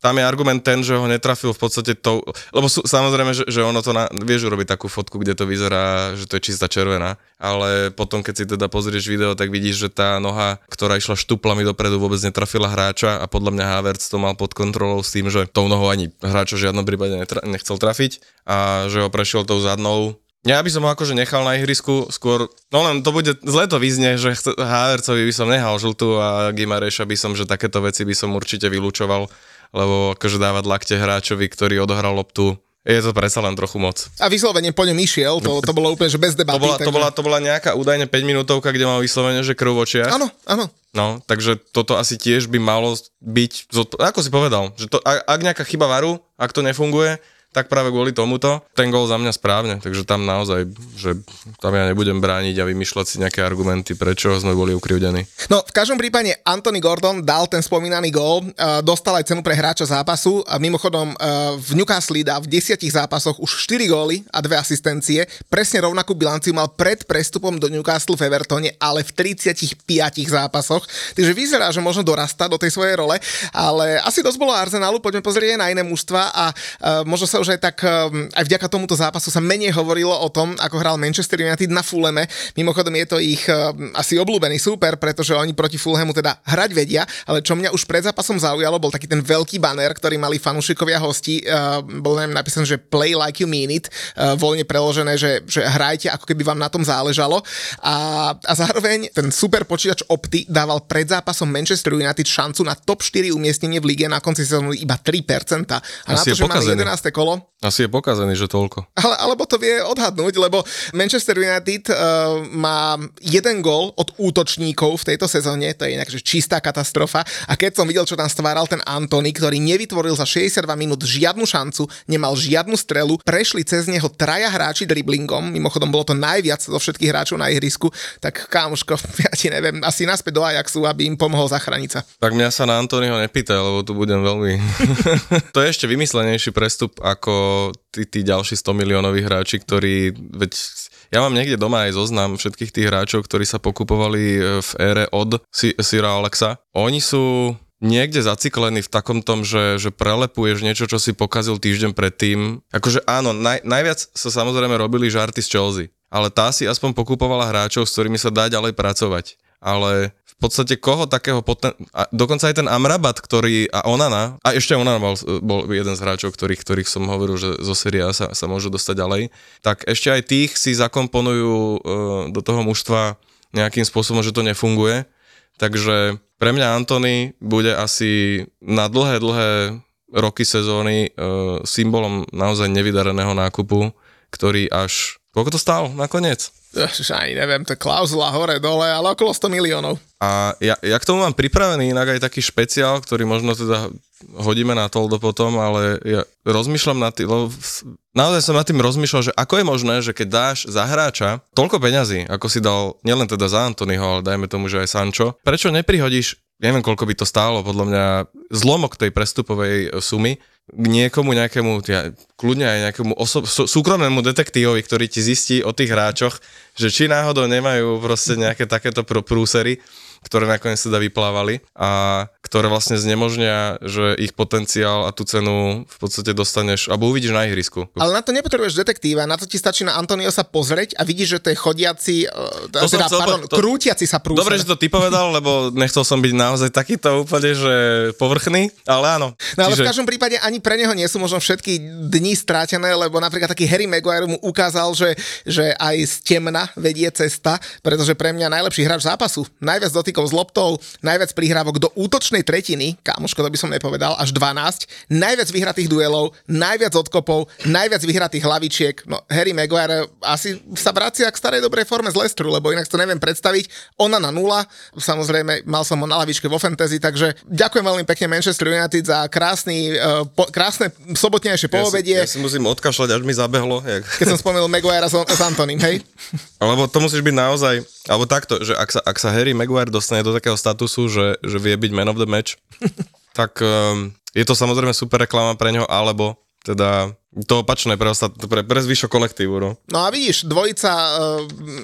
tam je argument ten, že ho netrafil v podstate tou, lebo sú, samozrejme, že, že ono to, na, vieš urobiť takú fotku, kde to vyzerá, že to je čistá červená, ale potom, keď si teda pozrieš video, tak vidíš, že tá noha, ktorá išla štuplami dopredu, vôbec netrafila hráča a podľa mňa Havertz to mal pod kontrolou s tým, že tou nohou ani hráča v žiadnom prípade netra, nechcel trafiť a že ho prešiel tou zadnou. Ja by som ho akože nechal na ihrisku, skôr, no len to bude, zle to vyznie, že Havercovi by som nehal žltú a Gimareša by som, že takéto veci by som určite vylúčoval, lebo akože dávať lakte hráčovi, ktorý odohral loptu, je to predsa len trochu moc. A vyslovene po ňom išiel, to, to bolo úplne, že bez debaty. To bola, to, takže- bola, to bola nejaká údajne 5 minútovka, kde mal vyslovene, že krv v očiach. Áno, áno. No, takže toto asi tiež by malo byť, ako si povedal, že to, ak nejaká chyba varu, ak to nefunguje, tak práve kvôli tomuto, ten gol za mňa správne, takže tam naozaj, že tam ja nebudem brániť a vymýšľať si nejaké argumenty, prečo sme boli ukrivdení. No, v každom prípade Anthony Gordon dal ten spomínaný gól, uh, dostal aj cenu pre hráča zápasu a mimochodom uh, v Newcastle dá v desiatich zápasoch už 4 góly a dve asistencie. Presne rovnakú bilanciu mal pred prestupom do Newcastle v Evertone, ale v 35 zápasoch. Takže vyzerá, že možno dorasta do tej svojej role, ale asi dosť bolo Arsenalu, poďme pozrieť aj na iné mužstva a uh, možno sa už aj tak um, aj vďaka tomuto zápasu sa menej hovorilo o tom, ako hral Manchester United na Fuleme. Mimochodom je to ich um, asi obľúbený súper, pretože oni proti Fulhamu teda hrať vedia, ale čo mňa už pred zápasom zaujalo, bol taký ten veľký banner, ktorý mali fanúšikovia hosti, uh, bol neviem, napísané, že play like you mean it, voľne preložené, že, že hrajte ako keby vám na tom záležalo a, a zároveň ten super počítač Opty dával pred zápasom Manchester United šancu na top 4 umiestnenie v lige na konci sezóny iba 3% a na to, že mali pokazený. 11. kolo, Asi je pokazený, že toľko. ale, alebo to vie odhadnúť, lebo Manchester United uh, má jeden gól od útočníkov v tejto sezóne, to je inak že čistá katastrofa. A keď som videl, čo tam stváral ten Antony, ktorý nevytvoril za 62 minút žiadnu šancu, nemal žiadnu strelu, prešli cez neho traja hráči driblingom, mimochodom bolo to najviac zo všetkých hráčov na ihrisku, tak kámoško, ja ti neviem, asi naspäť do Ajaxu, aby im pomohol zachrániť sa. Tak mňa sa na Antonyho nepýtaj, lebo tu budem veľmi... to je ešte vymyslenejší prestup ako tí, tí ďalší 100 miliónoví hráči, ktorí... Veď ja mám niekde doma aj zoznam všetkých tých hráčov, ktorí sa pokupovali e, v ére od Si- Sira Alexa. Oni sú niekde zaciklení v takom tom, že, že prelepuješ niečo, čo si pokazil týždeň predtým. Akože áno, naj, najviac sa samozrejme robili žarty z Chelsea, ale tá si aspoň pokupovala hráčov, s ktorými sa dá ďalej pracovať. Ale v podstate koho takého poten... a dokonca aj ten Amrabat, ktorý a Onana, a ešte Onana bol, bol jeden z hráčov, ktorých, ktorých som hovoril, že zo série A sa, sa môžu dostať ďalej, tak ešte aj tých si zakomponujú uh, do toho mužstva nejakým spôsobom, že to nefunguje. Takže pre mňa Antony bude asi na dlhé, dlhé roky sezóny uh, symbolom naozaj nevydareného nákupu, ktorý až... Koľko to stálo nakoniec? Ježiš, ani neviem, to je klauzula hore, dole, ale okolo 100 miliónov. A ja, ja k tomu mám pripravený inak aj taký špeciál, ktorý možno teda hodíme na toldo potom, ale ja rozmýšľam nad tým, naozaj som nad tým rozmýšľal, že ako je možné, že keď dáš za hráča toľko peňazí, ako si dal nielen teda za Antonyho, ale dajme tomu, že aj Sancho, prečo neprihodíš neviem koľko by to stálo, podľa mňa zlomok tej prestupovej sumy k niekomu nejakému, ja, kľudne aj nejakému oso- súkromnému detektívovi, ktorý ti zistí o tých hráčoch, že či náhodou nemajú proste nejaké takéto pr- prúsery ktoré nakoniec teda vyplávali. A ktoré vlastne znemožnia, že ich potenciál a tú cenu v podstate dostaneš, alebo uvidíš na ihrisku. Ale na to nepotrebuješ detektíva, na to ti stačí na Antonio sa pozrieť a vidíš, že to je chodiaci, uh, to teda, chcel, pardon, to, krútiaci sa prúser. Dobre, že to ty povedal, lebo nechcel som byť naozaj takýto úplne, že povrchný, ale áno. No ale Čiže... v každom prípade ani pre neho nie sú možno všetky dni strátené, lebo napríklad taký Harry Maguire mu ukázal, že, že aj z temna vedie cesta, pretože pre mňa najlepší hráč zápasu, najviac dotykov s loptou, najviac prihrávok do útočnej tretiny, kamoško, to by som nepovedal, až 12, najviac vyhratých duelov, najviac odkopov, najviac vyhratých hlavičiek. No, Harry Maguire asi sa vracia k starej dobrej forme z Leicesteru, lebo inak to neviem predstaviť. Ona na nula, samozrejme, mal som ho na lavičke vo fantasy, takže ďakujem veľmi pekne Manchester United za krásny, uh, po, krásne sobotnejšie poobedie. Ja si, ja si musím odkašľať, až mi zabehlo. Jak... Keď som spomenul Maguire s, s Antonym, hej? Lebo to musíš byť naozaj, alebo takto, že ak sa, ak sa Harry Maguire dostane do takého statusu, že, že vie byť man of the match, tak um, je to samozrejme super reklama pre ňo, alebo teda to opačné pre, ostat, pre, pre zvyšok kolektívu. No. no a vidíš, dvojica uh,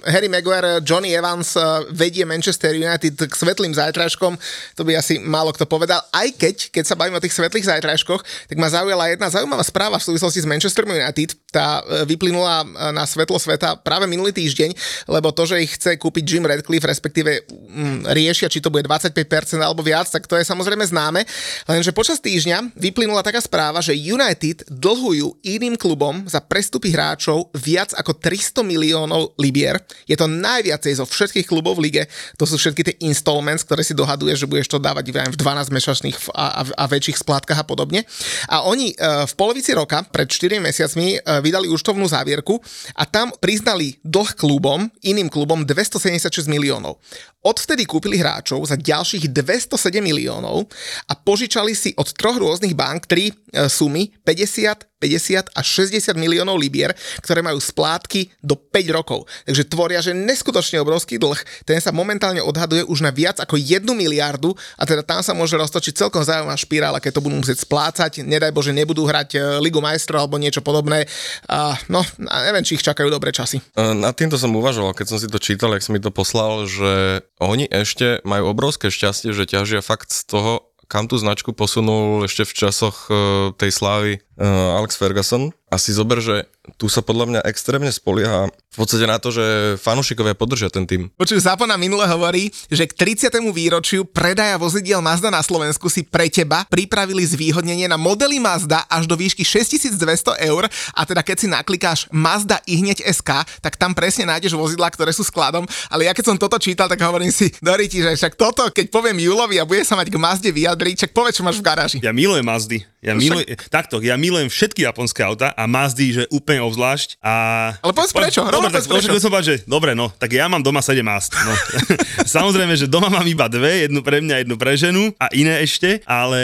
Harry Maguire, Johnny Evans uh, vedie Manchester United k svetlým zajtražkom, to by asi málo kto povedal, aj keď, keď sa bavíme o tých svetlých zajtražkoch, tak ma zaujala jedna zaujímavá správa v súvislosti s Manchester United, tá uh, vyplynula na svetlo sveta práve minulý týždeň, lebo to, že ich chce kúpiť Jim Radcliffe, respektíve um, riešia, či to bude 25% alebo viac, tak to je samozrejme známe, lenže počas týždňa vyplynula taká správa, že United dlhujú iným klubom za prestupy hráčov viac ako 300 miliónov libier. Je to najviacej zo všetkých klubov v lige. To sú všetky tie installments, ktoré si dohaduje, že budeš to dávať v 12 mesačných a, a, a väčších splátkach a podobne. A oni e, v polovici roka, pred 4 mesiacmi, e, vydali účtovnú závierku a tam priznali dlh klubom, iným klubom 276 miliónov. Odvtedy kúpili hráčov za ďalších 207 miliónov a požičali si od troch rôznych bank tri e, sumy 50, 50 až 60 miliónov libier, ktoré majú splátky do 5 rokov. Takže tvoria, že neskutočne obrovský dlh. Ten sa momentálne odhaduje už na viac ako 1 miliardu a teda tam sa môže roztočiť celkom zaujímavá špirála, keď to budú musieť splácať. Nedaj Bože, nebudú hrať e, Ligu majstrov alebo niečo podobné. A, no, neviem, či ich čakajú dobré časy. E, nad týmto som uvažoval, keď som si to čítal, jak som mi to poslal, že oni ešte majú obrovské šťastie, že ťažia fakt z toho, kam tú značku posunul ešte v časoch uh, tej slávy uh, Alex Ferguson. A si zober, že tu sa podľa mňa extrémne spolieha v podstate na to, že fanúšikovia podržia ten tým. Počuj, Zápona minule hovorí, že k 30. výročiu predaja vozidiel Mazda na Slovensku si pre teba pripravili zvýhodnenie na modely Mazda až do výšky 6200 eur a teda keď si naklikáš Mazda i hneď SK, tak tam presne nájdeš vozidla, ktoré sú skladom, ale ja keď som toto čítal, tak hovorím si, Doriti, že však toto, keď poviem Julovi a bude sa mať k Mazde vyjadriť, čak povedz, čo máš v garáži. Ja milujem Mazdy. Ja No milujem, takto, ja milujem všetky japonské auta a Mazdy, že úplne obzvlášť. A... Ale povedz prečo, rovno Dobre, povedz prečo. som že dobre, no, tak ja mám doma 7 Mazd. No. Samozrejme, že doma mám iba dve, jednu pre mňa, jednu pre ženu a iné ešte, ale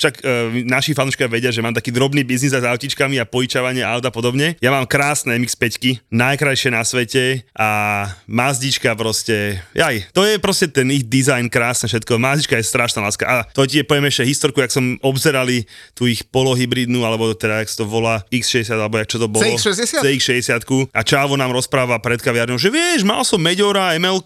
však e, naši fanúškovia vedia, že mám taký drobný biznis s autičkami a pojičavanie aut a podobne. Ja mám krásne MX-5, najkrajšie na svete a Mazdička proste, jaj, to je proste ten ich design krásne všetko. Mazdička je strašná láska. A to ti je, poviem ešte historku, jak som obzerali tú ich polohybridnú, alebo teda, jak sa to volá, X60, alebo jak čo to bolo. CX-60? CX60. A Čávo nám rozpráva pred kaviarnou, že vieš, mal som Meďora, ml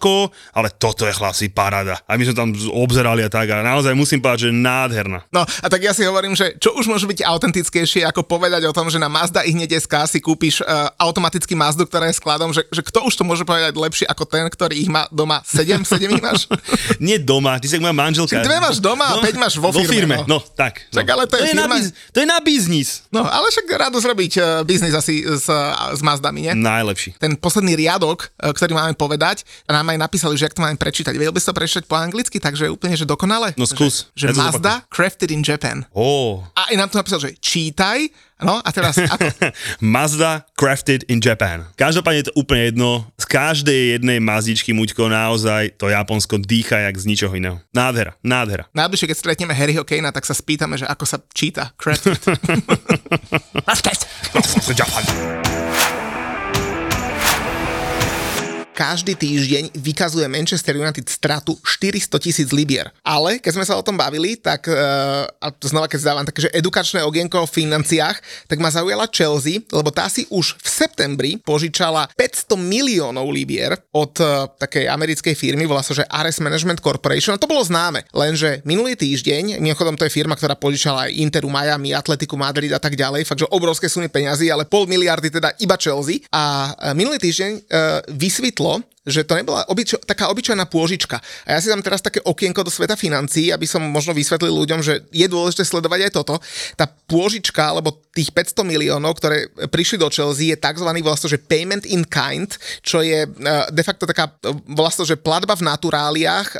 ale toto je chlasi paráda. A my sme tam obzerali a tak a naozaj musím povedať, že nádherná. No a tak ja si hovorím, že čo už môže byť autentickejšie, ako povedať o tom, že na Mazda i hneď SK si kúpiš uh, automaticky Mazdu, ktorá je skladom, že, že kto už to môže povedať lepšie ako ten, ktorý ich má doma 7, 7 ich máš? Nie doma, ty si moja manželka. Čiže dve máš doma a päť máš vo firme, Vo firme, no. no, tak. No. ale to je na biz, to je na biznis. No, ale však rado zrobiť uh, biznis asi s, s Mazdami, nie? Najlepší. Ten posledný riadok, e, ktorý máme povedať, nám aj napísali, že jak to máme prečítať. Vedel by si to prečítať po anglicky, takže úplne, že dokonale? No skús. Že, že Ja Mazda crafted in Japan. Ó. A aj nám to napísal, že čítaj, no a teraz ako? Mazda crafted in Japan. Každopádne je to úplne jedno. Z každej jednej mazdičky, Muďko, naozaj to Japonsko dýcha jak z ničoho iného. Nádhera, nádhera. Najbližšie, keď stretneme Harryho Kanea, tak sa spýtame, že ako sa číta crafted. každý týždeň vykazuje Manchester United stratu 400 tisíc libier. Ale keď sme sa o tom bavili, tak uh, a znova keď dávam také, edukačné ogienko o financiách, tak ma zaujala Chelsea, lebo tá si už v septembri požičala 500 miliónov libier od uh, takej americkej firmy, volá sa, že Ares Management Corporation. A to bolo známe, lenže minulý týždeň, mimochodom to je firma, ktorá požičala aj Interu Miami, Atletiku Madrid a tak ďalej, fakt, že obrovské sumy peňazí, ale pol miliardy teda iba Chelsea. A uh, minulý týždeň uh, vysvetlo, law že to nebola obyčo- taká obyčajná pôžička. A ja si dám teraz také okienko do sveta financií, aby som možno vysvetlil ľuďom, že je dôležité sledovať aj toto. Tá pôžička, alebo tých 500 miliónov, ktoré prišli do Chelsea, je tzv. vlastne, že payment in kind, čo je uh, de facto taká vlastne, že platba v naturáliách, uh,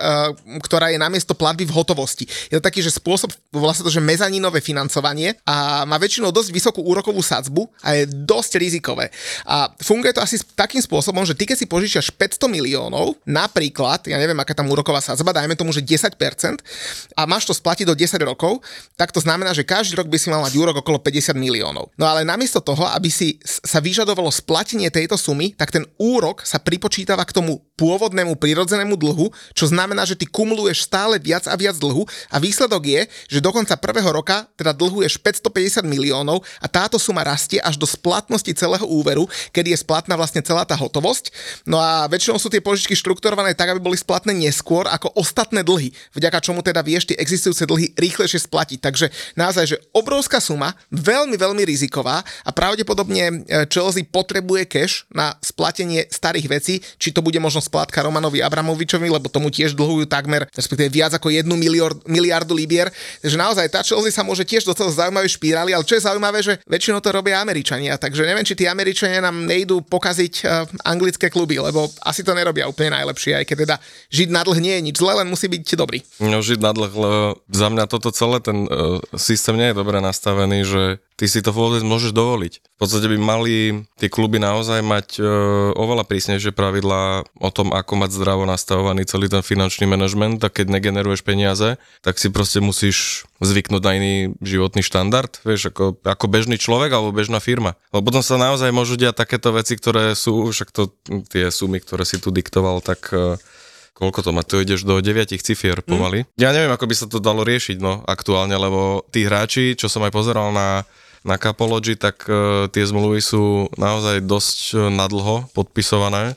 ktorá je namiesto platby v hotovosti. Je to taký, že spôsob vlastne, že mezaninové financovanie a má väčšinou dosť vysokú úrokovú sadzbu a je dosť rizikové. A funguje to asi takým spôsobom, že ty keď si požičiaš 500 miliónov, napríklad, ja neviem, aká tam úroková sadzba, dajme tomu, že 10% a máš to splatiť do 10 rokov, tak to znamená, že každý rok by si mal mať úrok okolo 50 miliónov. No ale namiesto toho, aby si sa vyžadovalo splatenie tejto sumy, tak ten úrok sa pripočítava k tomu pôvodnému prirodzenému dlhu, čo znamená, že ty kumuluješ stále viac a viac dlhu a výsledok je, že do konca prvého roka teda dlhuješ 550 miliónov a táto suma rastie až do splatnosti celého úveru, kedy je splatná vlastne celá tá hotovosť. No a väčšinou sú tie požičky štrukturované tak, aby boli splatné neskôr ako ostatné dlhy, vďaka čomu teda vieš tie existujúce dlhy rýchlejšie splatiť. Takže naozaj, že obrovská suma, veľmi, veľmi riziková a pravdepodobne e, Chelsea potrebuje cash na splatenie starých vecí, či to bude možno splátka Romanovi Abramovičovi, lebo tomu tiež dlhujú takmer, respektíve viac ako jednu miliard, miliardu libier. Takže naozaj tá Chelsea sa môže tiež do zaujímavej špirály, ale čo je zaujímavé, že väčšinou to robia Američania, takže neviem, či tí Američania nám nejdú pokaziť uh, anglické kluby, lebo asi to nerobia úplne najlepšie, aj keď teda žiť na dlh nie je nič zlé, len musí byť dobrý. No žiť na dlh, za mňa toto celé, ten uh, systém nie je dobre nastavený, že ty si to vôbec môžeš dovoliť. V podstate by mali tie kluby naozaj mať uh, oveľa prísnejšie pravidlá o tom, ako mať zdravo nastavovaný celý ten finančný manažment a keď negeneruješ peniaze, tak si proste musíš zvyknúť na iný životný štandard, vieš, ako, ako bežný človek alebo bežná firma. Lebo potom sa naozaj môžu diať takéto veci, ktoré sú, však to tie sumy, ktoré si tu diktoval, tak uh, koľko to má, tu ideš do 9 cifier pomaly. Mm. Ja neviem, ako by sa to dalo riešiť, no, aktuálne, lebo tí hráči, čo som aj pozeral na, na Capology, tak uh, tie zmluvy sú naozaj dosť uh, nadlho podpisované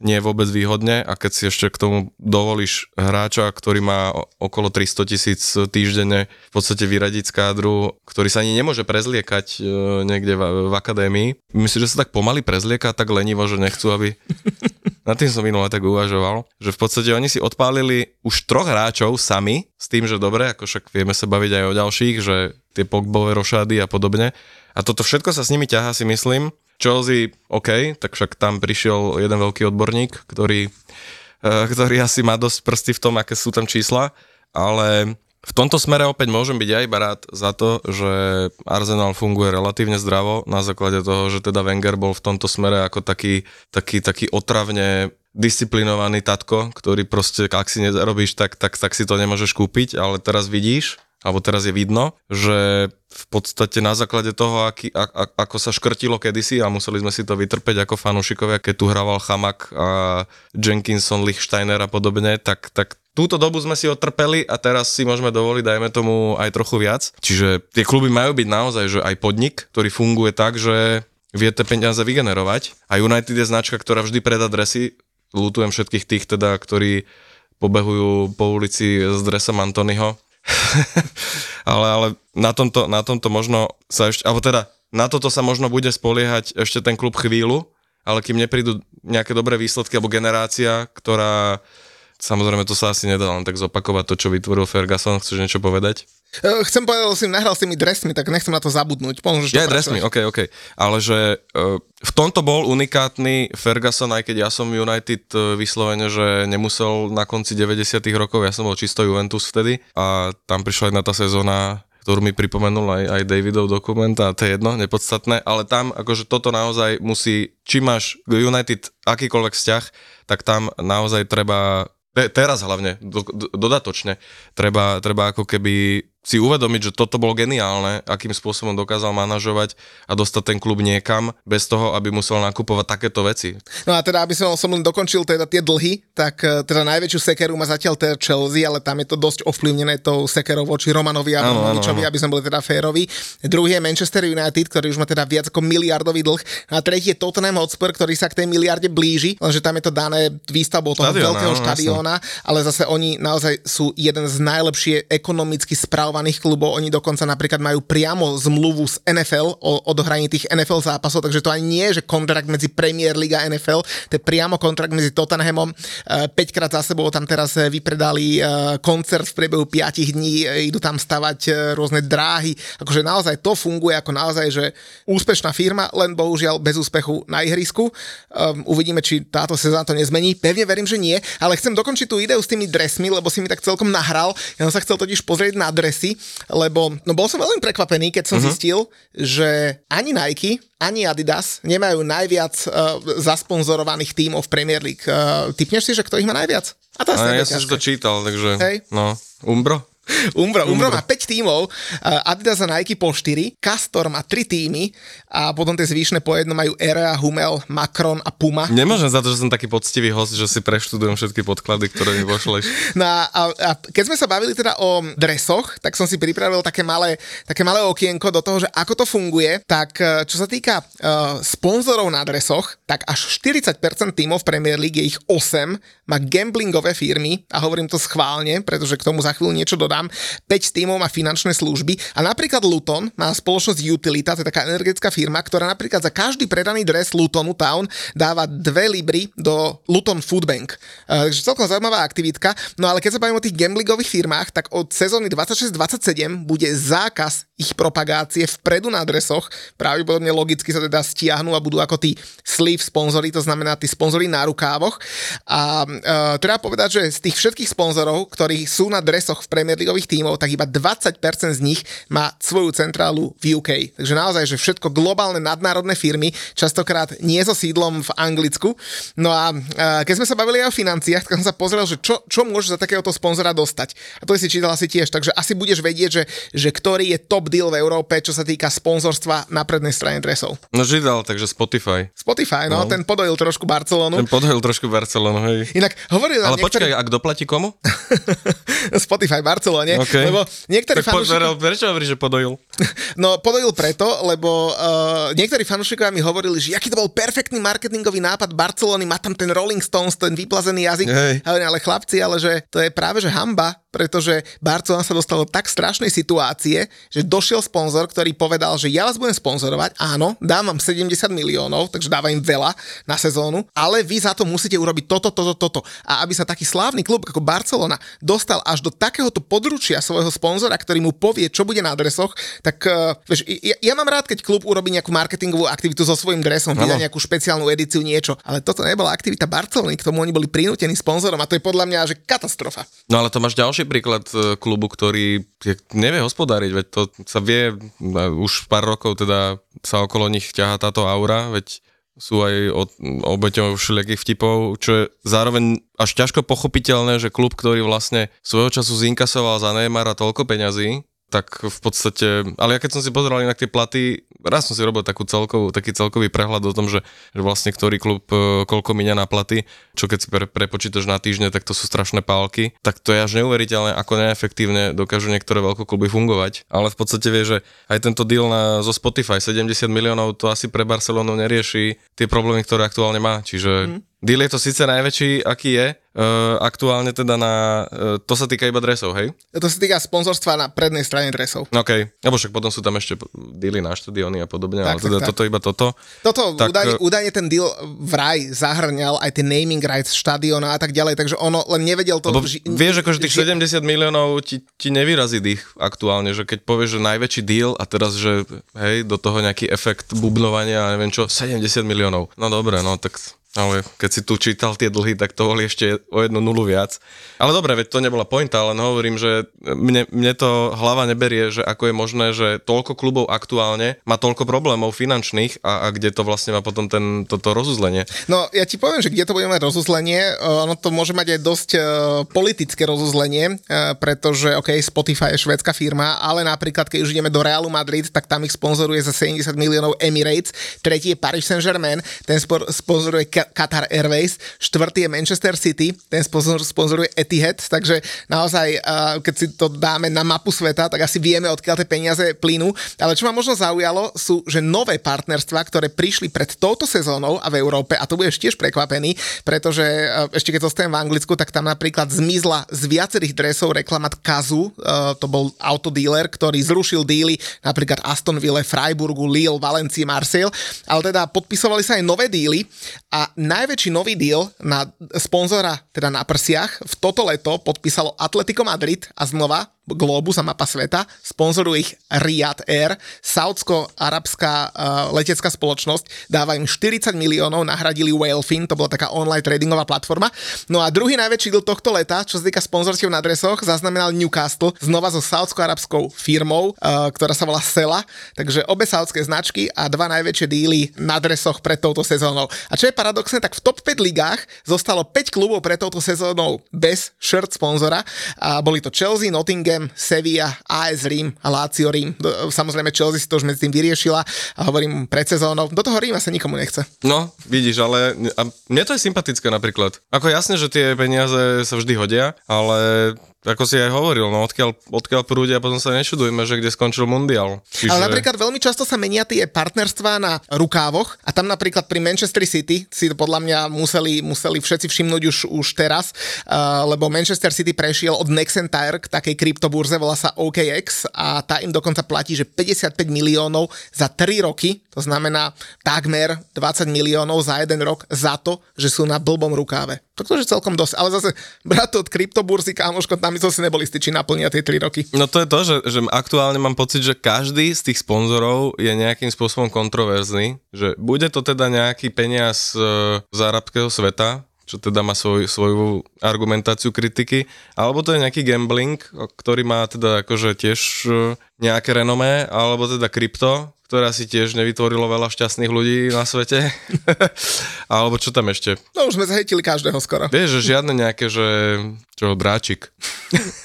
nie je vôbec výhodne a keď si ešte k tomu dovolíš hráča, ktorý má okolo 300 tisíc týždenne v podstate vyradiť z kádru, ktorý sa ani nemôže prezliekať niekde v, v akadémii. Myslím, že sa tak pomaly prezlieka, tak lenivo, že nechcú, aby... Na tým som minule tak uvažoval, že v podstate oni si odpálili už troch hráčov sami, s tým, že dobre, ako však vieme sa baviť aj o ďalších, že tie Pogbové rošády a podobne. A toto všetko sa s nimi ťahá, si myslím. Chelsea, OK, tak však tam prišiel jeden veľký odborník, ktorý, ktorý asi má dosť prsty v tom, aké sú tam čísla, ale v tomto smere opäť môžem byť aj iba rád za to, že Arsenal funguje relatívne zdravo na základe toho, že teda Wenger bol v tomto smere ako taký, taký, taký otravne disciplinovaný tatko, ktorý proste, ak si nezarobíš, tak, tak, tak si to nemôžeš kúpiť, ale teraz vidíš, alebo teraz je vidno, že v podstate na základe toho, aký, a, a, ako sa škrtilo kedysi a museli sme si to vytrpeť ako fanúšikovia, keď tu hrával Chamak a Jenkinson, Lichsteiner a podobne, tak, tak túto dobu sme si otrpeli a teraz si môžeme dovoliť, dajme tomu aj trochu viac. Čiže tie kluby majú byť naozaj, že aj podnik, ktorý funguje tak, že vie tie peniaze vygenerovať. A United je značka, ktorá vždy predá dresy. Lutujem všetkých tých teda, ktorí pobehujú po ulici s dresom Antonyho. ale, ale na, tomto, na tomto možno sa ešte, alebo teda na toto sa možno bude spoliehať ešte ten klub chvíľu, ale kým neprídu nejaké dobré výsledky alebo generácia, ktorá samozrejme to sa asi nedá len tak zopakovať to, čo vytvoril Ferguson. Chceš niečo povedať? Uh, chcem povedať, že si nahral s tými dresmi, tak nechcem na to zabudnúť. Pomôžeš ja, dresmi, ok, ok. Ale že uh, v tomto bol unikátny Ferguson, aj keď ja som United uh, vyslovene, že nemusel na konci 90 rokov, ja som bol čisto Juventus vtedy a tam prišla jedna tá sezóna, ktorú mi pripomenul aj, aj Davidov dokument a to je jedno, nepodstatné, ale tam akože toto naozaj musí, či máš United akýkoľvek vzťah, tak tam naozaj treba te, teraz hlavne, do, do, dodatočne, treba, treba ako keby si uvedomiť, že toto bolo geniálne, akým spôsobom dokázal manažovať a dostať ten klub niekam, bez toho, aby musel nakupovať takéto veci. No a teda, aby som, som len dokončil teda tie dlhy, tak e, teda najväčšiu sekeru má zatiaľ teda Chelsea, ale tam je to dosť ovplyvnené tou sekerou voči Romanovi a Romanovičovi, aby sme boli teda férovi. Druhý je Manchester United, ktorý už má teda viac ako miliardový dlh. A tretí je Tottenham Hotspur, ktorý sa k tej miliarde blíži, lenže tam je to dané výstavbou toho Stadiona, veľkého štadióna, ale zase oni naozaj sú jeden z najlepšie ekonomicky správ spravovaných klubov, oni dokonca napríklad majú priamo zmluvu s NFL o odohraní tých NFL zápasov, takže to ani nie je, že kontrakt medzi Premier League a NFL, to je priamo kontrakt medzi Tottenhamom. 5 e, krát za sebou tam teraz e, vypredali e, koncert v priebehu 5 dní, idú tam stavať rôzne dráhy, akože naozaj to funguje ako naozaj, že úspešná firma, len bohužiaľ bez úspechu na ihrisku. Um, uvidíme, či táto sezóna to nezmení. Pevne verím, že nie, ale chcem dokončiť tú ideu s tými dresmi, lebo si mi tak celkom nahral. Ja som sa chcel totiž pozrieť na dres si, lebo no bol som veľmi prekvapený, keď som uh-huh. zistil, že ani Nike, ani Adidas nemajú najviac uh, zasponzorovaných tímov v Premier League. Uh, typneš si, že kto ich má najviac? A to ja som to čítal, takže Hej. no, Umbro? Umbro, Umbro má 5 tímov, Adidas a Nike po 4, Castor má 3 týmy a potom tie zvyšné po jedno majú Erea, Humel, Macron a Puma. Nemôžem za to, že som taký poctivý host, že si preštudujem všetky podklady, ktoré mi pošleš. No a, a keď sme sa bavili teda o dresoch, tak som si pripravil také malé, také malé okienko do toho, že ako to funguje. Tak e, čo sa týka uh, sponzorov na dresoch, tak až 40% tímov v Premier League, je ich 8, má gamblingové firmy a hovorím to schválne, pretože k tomu za chvíľu niečo dodám tam 5 tímov má finančné služby a napríklad Luton má spoločnosť Utilita, to je taká energetická firma, ktorá napríklad za každý predaný dres Lutonu Town dáva 2 libry do Luton Food Bank. Uh, takže celkom zaujímavá aktivitka. No ale keď sa bavíme o tých gamblingových firmách, tak od sezóny 26-27 bude zákaz ich propagácie vpredu na adresoch. Pravdepodobne logicky sa teda stiahnu a budú ako tí sleeve sponzory, to znamená tí sponzory na rukávoch. A uh, treba povedať, že z tých všetkých sponzorov, ktorí sú na dresoch v Premier League ligových tímov, tak iba 20% z nich má svoju centrálu v UK. Takže naozaj, že všetko globálne nadnárodné firmy, častokrát nie so sídlom v Anglicku. No a keď sme sa bavili aj o financiách, tak som sa pozrel, že čo, čo môžeš za takéhoto sponzora dostať. A to si čítal asi tiež, takže asi budeš vedieť, že, že ktorý je top deal v Európe, čo sa týka sponzorstva na prednej strane dresov. No židal, takže Spotify. Spotify, no, no. ten podojil trošku Barcelonu. Ten podojil trošku Barcelonu, hej. Inak hovoril Ale niektorý... počkaj, ak doplatí komu? Spotify Barcelone, okay. lebo niektorí fanúšikovia... Prečo hovoríš, že podojil? No, podojil preto, lebo uh, niektorí fanúšikovia mi hovorili, že aký to bol perfektný marketingový nápad Barcelony, má tam ten Rolling Stones, ten vyplazený jazyk. Hey. Ale chlapci, ale že to je práve že hamba, pretože Barcelona sa dostalo tak strašnej situácie, že došiel sponzor, ktorý povedal, že ja vás budem sponzorovať, áno, dám vám 70 miliónov, takže dávam im veľa na sezónu, ale vy za to musíte urobiť toto, toto, toto. A aby sa taký slávny klub ako Barcelona dostal až do takéhoto područia svojho sponzora, ktorý mu povie, čo bude na adresoch, tak uh, vieš, ja, ja mám rád, keď klub urobí nejakú marketingovú aktivitu so svojím dresom, vydá nejakú špeciálnu edíciu, niečo, ale toto nebola aktivita Barcelony, k tomu oni boli prinútení sponzorom a to je podľa mňa že katastrofa. No ale to máš ďalší ďalší príklad e, klubu, ktorý nevie hospodáriť, veď to sa vie, už pár rokov teda sa okolo nich ťaha táto aura, veď sú aj obeťou všelijakých vtipov, čo je zároveň až ťažko pochopiteľné, že klub, ktorý vlastne svojho času zinkasoval za Neymara toľko peňazí, tak v podstate, ale ja keď som si pozeral inak tie platy, raz som si robil takú celkovú, taký celkový prehľad o tom, že, že vlastne ktorý klub e, koľko minia na platy, čo keď si pre, prepočítaš na týždne, tak to sú strašné pálky, tak to je až neuveriteľné, ako neefektívne dokážu niektoré veľkokluby fungovať. Ale v podstate vie, že aj tento deal na, zo Spotify 70 miliónov to asi pre Barcelonu nerieši tie problémy, ktoré aktuálne má. Čiže mm. Deal je to síce najväčší, aký je, uh, aktuálne teda na, uh, to sa týka iba dresov, hej? To sa týka sponzorstva na prednej strane dresov. OK, lebo však potom sú tam ešte dealy na štadióny a podobne, tak, ale teda tak, toto iba toto. Toto tak, údajne, údajne ten deal vraj zahrňal aj tie naming rights štadióna a tak ďalej, takže ono len nevedel to... Lebo ži- vieš, akože tých ži- 70 miliónov ti, ti nevyrazí dých aktuálne, že keď povieš, že najväčší deal a teraz, že hej, do toho nejaký efekt bubnovania a neviem čo, 70 miliónov. No dobre, no tak ale keď si tu čítal tie dlhy, tak to boli ešte o jednu nulu viac. Ale dobre, veď to nebola pointa, ale hovorím, že mne, mne to hlava neberie, že ako je možné, že toľko klubov aktuálne má toľko problémov finančných a, a kde to vlastne má potom ten, toto rozuzlenie. No ja ti poviem, že kde to bude mať rozuzlenie, ono to môže mať aj dosť uh, politické rozuzlenie, uh, pretože OK, Spotify je švédska firma, ale napríklad keď už ideme do Realu Madrid, tak tam ich sponzoruje za 70 miliónov Emirates, tretí je Paris Saint-Germain, ten sponzoruje Qatar Airways, štvrtý je Manchester City, ten sponsor, sponzoruje Etihad, takže naozaj, keď si to dáme na mapu sveta, tak asi vieme, odkiaľ tie peniaze plynú. Ale čo ma možno zaujalo, sú, že nové partnerstva, ktoré prišli pred touto sezónou a v Európe, a to budeš tiež prekvapený, pretože ešte keď zostanem v Anglicku, tak tam napríklad zmizla z viacerých dresov reklamat Kazu, to bol autodíler, ktorý zrušil díly napríklad Aston Ville, Freiburgu, Lille, Valencia, Marseille, ale teda podpisovali sa aj nové díly a najväčší nový deal na sponzora, teda na prsiach, v toto leto podpísalo Atletico Madrid a znova Globus a mapa sveta, sponzoruje ich Riyadh Air, saudsko-arabská uh, letecká spoločnosť, dáva im 40 miliónov, nahradili Whalefin, to bola taká online tradingová platforma. No a druhý najväčší deal tohto leta, čo sa týka sponzorstiev na dresoch, zaznamenal Newcastle, znova so saudsko-arabskou firmou, uh, ktorá sa volá Sela, takže obe saudské značky a dva najväčšie díly na dresoch pred touto sezónou. A čo je paradoxné, tak v top 5 ligách zostalo 5 klubov pred touto sezónou bez shirt sponzora a boli to Chelsea, Nottingham, Tottenham, Sevilla, AS Rím Lazio Rím. Samozrejme Chelsea si to už medzi tým vyriešila a hovorím pred sezónou. Do toho Ríma sa nikomu nechce. No, vidíš, ale a mne to je sympatické napríklad. Ako jasne, že tie peniaze sa vždy hodia, ale ako si aj hovoril, no odkiaľ, odkiaľ prúdia a potom sa nečudujme, že kde skončil mundial. Čiže... Ale napríklad veľmi často sa menia tie partnerstvá na rukávoch a tam napríklad pri Manchester City si to podľa mňa museli, museli všetci všimnúť už, už teraz, uh, lebo Manchester City prešiel od Nexentire k takej kryptoburze, volá sa OKX a tá im dokonca platí, že 55 miliónov za 3 roky, to znamená takmer 20 miliónov za jeden rok za to, že sú na blbom rukáve. To je celkom dosť, ale zase brať to od kryptoburzy, kámoško, tam my sme si neboli styči naplnia tie 3 roky. No to je to, že, že aktuálne mám pocit, že každý z tých sponzorov je nejakým spôsobom kontroverzný, že bude to teda nejaký peniaz e, z arabského sveta, čo teda má svoj, svoju argumentáciu kritiky, alebo to je nejaký gambling, ktorý má teda akože tiež e, nejaké renomé, alebo teda krypto, ktorá si tiež nevytvorilo veľa šťastných ľudí na svete. Alebo čo tam ešte? No už sme zahejtili každého skoro. Vieš, že žiadne nejaké, že čo, dráčik.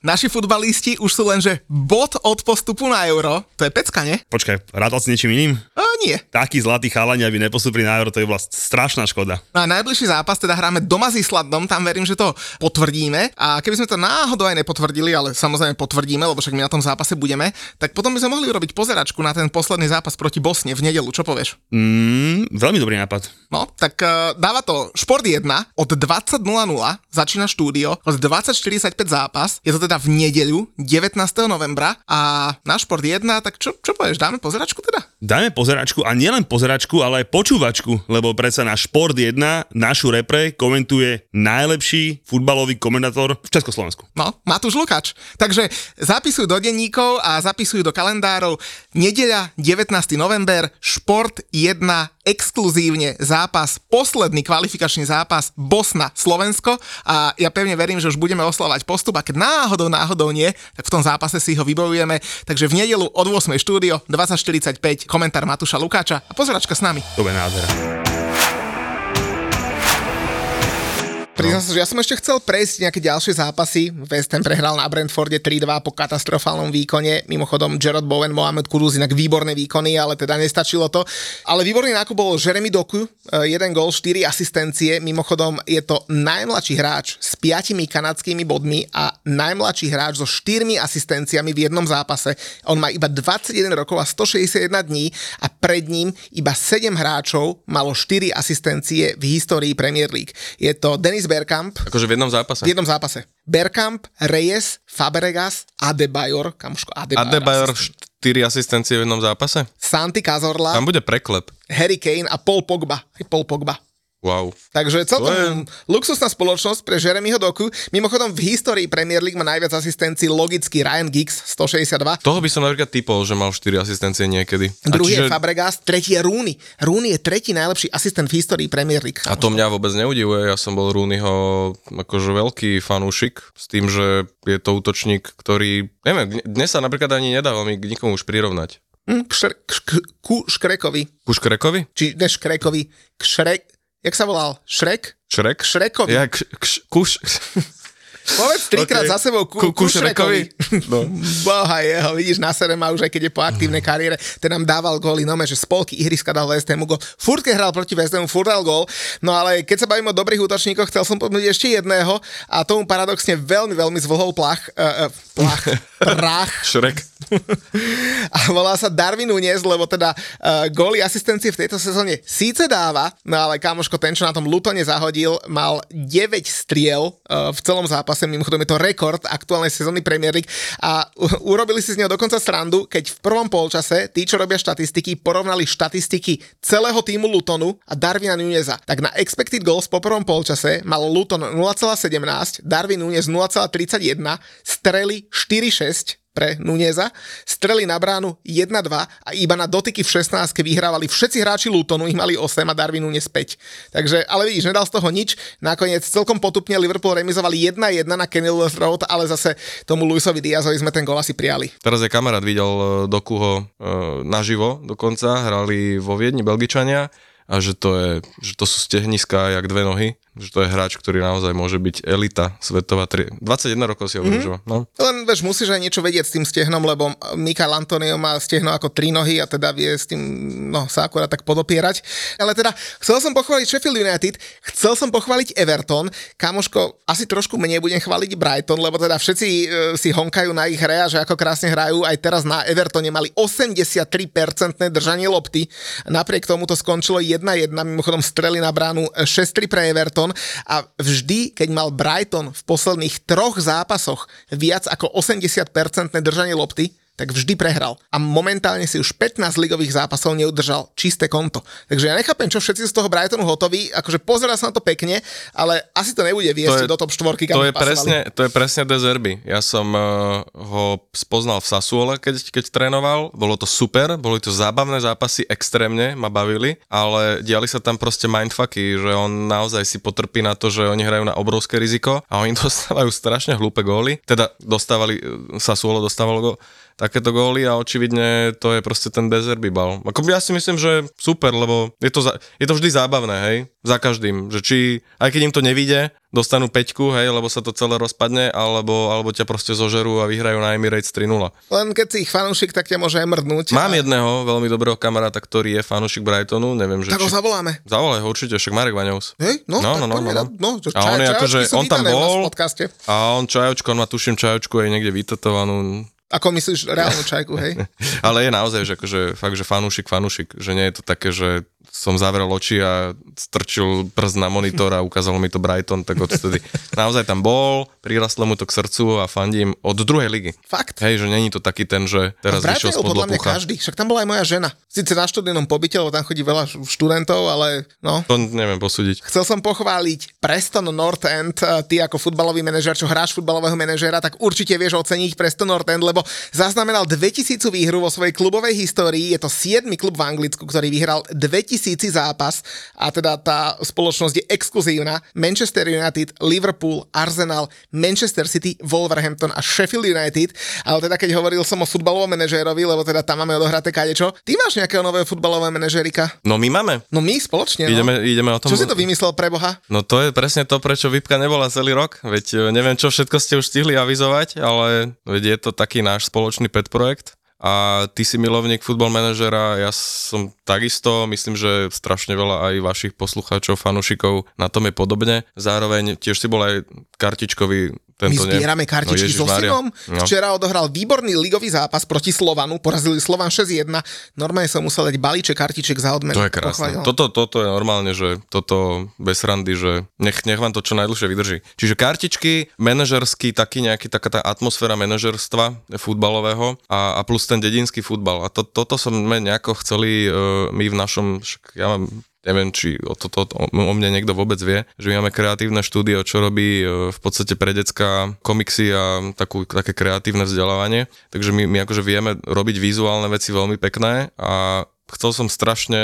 Naši futbalisti už sú len, že bod od postupu na euro. To je pecka, nie? Počkaj, rátal si niečím iným? A nie. Taký zlatý chalani, aby nepostupili na euro, to je vlastne strašná škoda. No a najbližší zápas teda hráme doma s Islandom, tam verím, že to potvrdíme. A keby sme to náhodou aj nepotvrdili, ale samozrejme potvrdíme, lebo však my na tom zápase budeme, tak potom by sme mohli urobiť pozeračku na ten posledný zápas proti Bosne v nedelu. Čo povieš? Mm, veľmi dobrý nápad. No, tak uh, dáva to Šport 1 od 20.00 začína štúdio, od 20.45 zápas je to teda v nedeľu 19. novembra a na Šport 1, tak čo, čo povieš, dáme pozeračku teda? Dáme pozeračku a nielen pozeračku, ale aj počúvačku, lebo predsa na Šport 1 našu repre komentuje najlepší futbalový komentátor v Československu. No, Matúš Lukáč. Takže zapisujú do denníkov a zapisujú do kalendárov nedeľa 19. november Šport 1 exkluzívne zápas, posledný kvalifikačný zápas Bosna-Slovensko a ja pevne verím, že už budeme oslovať postup a keď náhodou, náhodou nie, tak v tom zápase si ho vybojujeme. Takže v nedelu od 8. štúdio 2045 komentár Matúša Lukáča a pozeračka s nami. Je nádhera. Priznám sa, že ja som ešte chcel prejsť nejaké ďalšie zápasy. West Ham prehral na Brentforde 3-2 po katastrofálnom výkone. Mimochodom, Gerard Bowen, Mohamed Kudus, inak výborné výkony, ale teda nestačilo to. Ale výborný nákup bol Jeremy Doku, eh, jeden gol, 4 asistencie. Mimochodom, je to najmladší hráč s 5 kanadskými bodmi a najmladší hráč so 4 asistenciami v jednom zápase. On má iba 21 rokov a 161 dní a pred ním iba 7 hráčov malo 4 asistencie v histórii Premier League. Je to Denis Bergkamp, Akože v jednom zápase. v jednom zápase. Bergkamp, Reyes, Fabregas, Adebayor, kamoško Adebayor, Adebayor asistent. 4 asistencie v jednom zápase? Santi Cazorla, Tam bude preklep. Harry Kane a Paul Pogba. Paul Pogba. Wow. Takže celkom je- luxusná spoločnosť pre Jeremyho Doku. Mimochodom v histórii Premier League má najviac asistencií logicky Ryan Giggs 162. Toho by som napríklad typol, že mal 4 asistencie niekedy. Druhý je čiže- Fabregas, tretí je Rooney. Rooney je tretí najlepší asistent v histórii Premier League. A to mňa vôbec neudivuje, ja som bol Rooneyho akože veľký fanúšik s tým, že je to útočník, ktorý, neviem, dnes sa napríklad ani nedá veľmi k nikomu už prirovnať. Hm, k šre- k šk- ku Škrekovi. Ku Škrekovi? Či ne Škrekovi, k Šrek... Jak sa volal? Šrek? Šrek? Šrekovi. Ja, k, k, kuš... Povedz trikrát Ok. za sebou ku, Ku- ku, ku Šrekovi. Šrekovi. No. Boha jeho, vidíš, na sere má už aj keď je po aktívnej kariére, ten nám dával góly, no že spolky ihriska dal West Hamu gól. Furt, keď hral proti West Hamu, furt dal gól. No ale keď sa bavím o dobrých útočníkoch, chcel som povedať ešte jedného a tomu paradoxne veľmi, veľmi zvlhol plach, uh, plach, prach Šrek. a volá sa Darwin Nunes, lebo teda uh, góly asistencie v tejto sezóne síce dáva, no ale kamoško, ten, čo na tom Lutone zahodil, mal 9 striel uh, v celom zápase, mimochodom je to rekord aktuálnej sezóny Premier League a urobili si z neho dokonca srandu, keď v prvom polčase tí, čo robia štatistiky, porovnali štatistiky celého týmu Lutonu a Darwina Nuneza. Tak na expected goals po prvom polčase mal Luton 0,17, Darwin Nunes 0,31, strely 4,6, pre Nuneza, strely na bránu 1-2 a iba na dotyky v 16 vyhrávali všetci hráči Lutonu, ich mali 8 a Darwin Nunes 5. Takže, ale vidíš, nedal z toho nič. Nakoniec celkom potupne Liverpool remizovali 1-1 na Kenilworth Road, ale zase tomu Luisovi Diazovi sme ten gol asi prijali. Teraz je kamarát videl e, Dokuho e, naživo dokonca, hrali vo Viedni Belgičania a že to, je, že to sú stehniská jak dve nohy, že to je hráč, ktorý naozaj môže byť elita svetová. Tri, 21 rokov si hovoril, mm-hmm. no. Len vieš, musíš aj niečo vedieť s tým stehnom, lebo Mikael Antonio má stehno ako tri nohy a teda vie s tým no, sa akurát tak podopierať. Ale teda chcel som pochváliť Sheffield United, chcel som pochváliť Everton, kamoško, asi trošku menej budem chváliť Brighton, lebo teda všetci e, si honkajú na ich hre a že ako krásne hrajú, aj teraz na Evertone mali 83% držanie lopty, napriek tomu to skončilo 1-1, mimochodom strely na bránu 6-3 pre Everton a vždy, keď mal Brighton v posledných troch zápasoch viac ako 80% držanie lopty, tak vždy prehral. A momentálne si už 15 ligových zápasov neudržal čisté konto. Takže ja nechápem, čo všetci z toho Brightonu hotoví. Akože pozera sa na to pekne, ale asi to nebude viesť To je- do top 4, kam To je, pasovali. presne, to je presne De Zerbi. Ja som uh, ho spoznal v Sassuole, keď, keď trénoval. Bolo to super, boli to zábavné zápasy, extrémne ma bavili, ale diali sa tam proste mindfucky, že on naozaj si potrpí na to, že oni hrajú na obrovské riziko a oni dostávajú strašne hlúpe góly. Teda dostávali, eh, Sassuolo dostávalo go, takéto góly a očividne to je proste ten Dezerby bal. Ako ja si myslím, že super, lebo je to, za, je to vždy zábavné, hej, za každým, že či, aj keď im to nevíde, dostanú peťku, hej, lebo sa to celé rozpadne, alebo, alebo ťa proste zožerú a vyhrajú na Emirates 3-0. Len keď si ich fanúšik, tak ťa môže aj mrdnúť. Mám A- jedného veľmi dobrého kamaráta, ktorý je fanúšik Brightonu, neviem, že Tak ho či... zavoláme. Zavolaj ho určite, však Marek Vaňovs. Hej, no, No, no, no, no, no. no, že A on je akože- on tam bol. A on čajočku, on má tuším čajočku aj niekde vytetovanú, Ako myslíš reálnu čajku, hej? Ale je naozaj, že akože, fakt, že fanúšik, fanúšik, že nie je to také, že som zavrel oči a strčil prst na monitor a ukázal mi to Brighton, tak odtedy naozaj tam bol, prirastlo mu to k srdcu a fandím od druhej ligy. Fakt. Hej, že není to taký ten, že teraz vyšiel spod podľa mňa každý, však tam bola aj moja žena. Sice na študijnom pobyte, lebo tam chodí veľa študentov, ale no. To neviem posúdiť. Chcel som pochváliť Preston North End, ty ako futbalový manažer, čo hráš futbalového manažera, tak určite vieš oceniť Preston North End, lebo zaznamenal 2000 výhru vo svojej klubovej histórii, je to 7. klub v Anglicku, ktorý vyhral 2000 2000 zápas a teda tá spoločnosť je exkluzívna. Manchester United, Liverpool, Arsenal, Manchester City, Wolverhampton a Sheffield United. Ale teda keď hovoril som o futbalovom manažérovi, lebo teda tam máme odohraté kadečo. Ty máš nejakého nového futbalového manažérika? No my máme. No my spoločne, no. Ideme, ideme o tom... Čo si to vymyslel pre Boha? No to je presne to, prečo Vypka nebola celý rok. Veď e, neviem, čo všetko ste už stihli avizovať, ale veď je to taký náš spoločný pet projekt. A ty si milovník futbol manažera, ja som takisto, myslím, že strašne veľa aj vašich poslucháčov, fanúšikov na tom je podobne. Zároveň tiež si bol aj kartičkový tento My zbierame kartičky no, so synom. No. Včera odohral výborný ligový zápas proti Slovanu, porazili Slovan 6-1. Normálne som musel dať balíček kartiček za odmenu. To je krásne. Toto, toto je normálne, že toto bez randy, že nech, nech vám to čo najdlhšie vydrží. Čiže kartičky, manažerský, taký nejaký, taká tá atmosféra manažerstva futbalového a, a plus ten dedinský futbal. A to, toto sme nejako chceli uh, my v našom, ja mám neviem, či o, to, o, o mne niekto vôbec vie, že my máme kreatívne štúdio, čo robí e, v podstate pre decka komiksy a takú, také kreatívne vzdelávanie. Takže my, my akože vieme robiť vizuálne veci veľmi pekné a chcel som strašne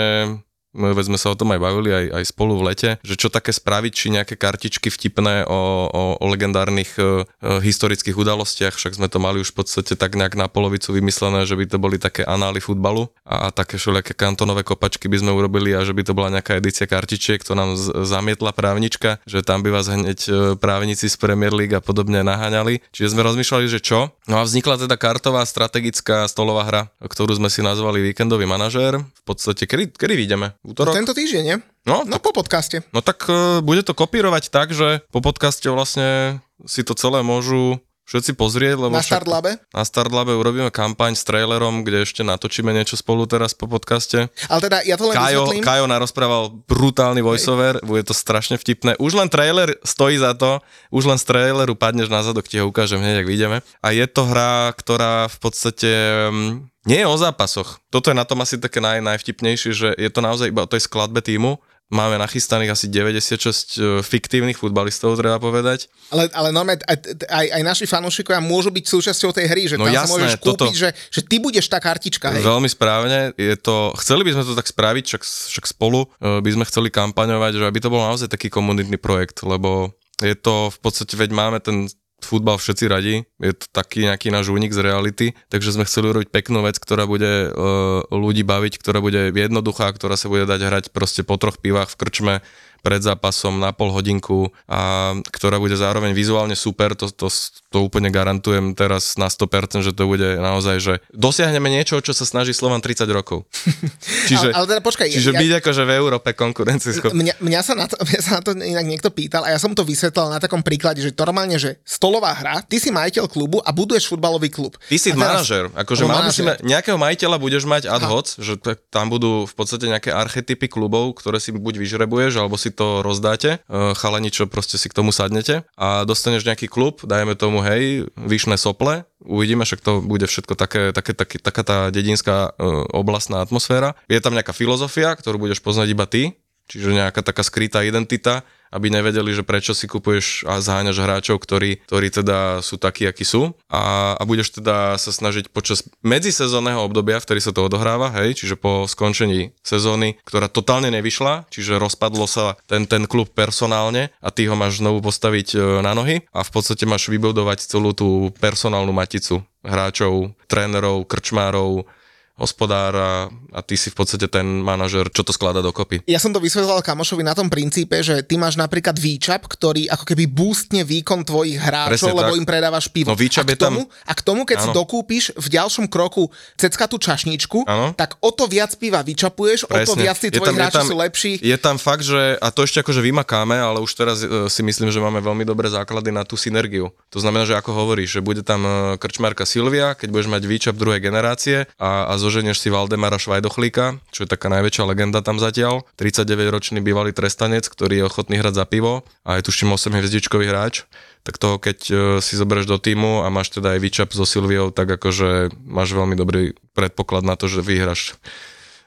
veď sme sa o tom aj bavili aj, aj spolu v lete, že čo také spraviť, či nejaké kartičky vtipné o, o, o legendárnych e, e, historických udalostiach, však sme to mali už v podstate tak nejak na polovicu vymyslené, že by to boli také anály futbalu a, a také všelijaké kantonové kopačky by sme urobili a že by to bola nejaká edícia kartičiek, to nám z, zamietla právnička, že tam by vás hneď e, právnici z Premier League a podobne naháňali. Čiže sme rozmýšľali, že čo. No a vznikla teda kartová strategická stolová hra, ktorú sme si nazvali Víkendový manažér. V podstate, kedy, kedy vidíme? Útorok? Tento týždeň, nie? No, no tak, po podcaste. No tak uh, bude to kopírovať tak, že po podcaste vlastne si to celé môžu všetci pozrieť, lebo na Startlabe? Na Startlabe urobíme kampaň s trailerom, kde ešte natočíme niečo spolu teraz po podcaste. Ale teda ja to len Kajo, vysvetlím. Kajo narozprával brutálny voiceover, bude to strašne vtipné. Už len trailer stojí za to, už len z traileru padneš na zadok, ti ho ukážem hneď, ak vidíme. A je to hra, ktorá v podstate mm, nie je o zápasoch. Toto je na tom asi také naj, najvtipnejšie, že je to naozaj iba o tej skladbe týmu. Máme nachystaných asi 96 e, fiktívnych futbalistov, treba povedať. Ale, ale normálne aj, aj, aj naši fanúšikovia môžu byť súčasťou tej hry, že no tam jasné, sa môžeš toto, kúpiť, že, že ty budeš tá kartička. Hej. Veľmi správne. Je to, chceli by sme to tak spraviť, však, však spolu e, by sme chceli kampaňovať, že aby to bol naozaj taký komunitný projekt, lebo je to v podstate, veď máme ten futbal všetci radi, je to taký nejaký náš únik z reality, takže sme chceli urobiť peknú vec, ktorá bude uh, ľudí baviť, ktorá bude jednoduchá, ktorá sa bude dať hrať proste po troch pivách v krčme, pred zápasom na pol hodinku a ktorá bude zároveň vizuálne super, to, to, to úplne garantujem teraz na 100%, že to bude naozaj, že dosiahneme niečo, čo sa snaží Slovan 30 rokov. Čiže, ale, ale teda počkaj, čiže ja, byť akože v Európe konkurencieschopný. Mňa, mňa, sa na to, mňa sa na to inak niekto pýtal a ja som to vysvetlil na takom príklade, že normálne, že stolová hra, ty si majiteľ klubu a buduješ futbalový klub. Ty si manažer, akože mal musíme, nejakého majiteľa budeš mať ad hoc, že tam budú v podstate nejaké archetypy klubov, ktoré si buď vyžrebuješ, alebo si to rozdáte, e, chalani, čo proste si k tomu sadnete a dostaneš nejaký klub, dajme tomu, hej, vyšné sople, uvidíme, však to bude všetko také, také, také taká tá dedinská e, oblastná atmosféra. Je tam nejaká filozofia, ktorú budeš poznať iba ty, čiže nejaká taká skrytá identita, aby nevedeli, že prečo si kupuješ a zháňaš hráčov, ktorí, ktorí teda sú takí, akí sú. A, a budeš teda sa snažiť počas medzisezónneho obdobia, v ktorý sa to odohráva, hej, čiže po skončení sezóny, ktorá totálne nevyšla, čiže rozpadlo sa ten, ten klub personálne a ty ho máš znovu postaviť e, na nohy a v podstate máš vybudovať celú tú personálnu maticu hráčov, trénerov, krčmárov, hospodára a ty si v podstate ten manažer, čo to sklada dokopy. Ja som to vysvetloval kamošovi na tom princípe, že ty máš napríklad výčap, ktorý ako keby boostne výkon tvojich hráčov, Presne lebo tak. im predávaš pivo. No výčap a, k tomu, tam... a k tomu, keď ano. si dokúpiš v ďalšom kroku ceckatú čašničku, ano. tak o to viac piva vyčapuješ, Presne. o to viac tí tvoji hráči tam, sú lepší. Je tam fakt, že, a to ešte akože vymakáme, ale už teraz uh, si myslím, že máme veľmi dobré základy na tú synergiu. To znamená, že ako hovoríš, že bude tam uh, krčmárka Silvia, keď budeš mať výčap druhej generácie a, a zoženieš si Valdemara Švajdochlíka, čo je taká najväčšia legenda tam zatiaľ. 39-ročný bývalý trestanec, ktorý je ochotný hrať za pivo a je tuším 8 hviezdičkový hráč tak toho keď e, si zoberieš do týmu a máš teda aj výčap so Silviou, tak akože máš veľmi dobrý predpoklad na to, že vyhraš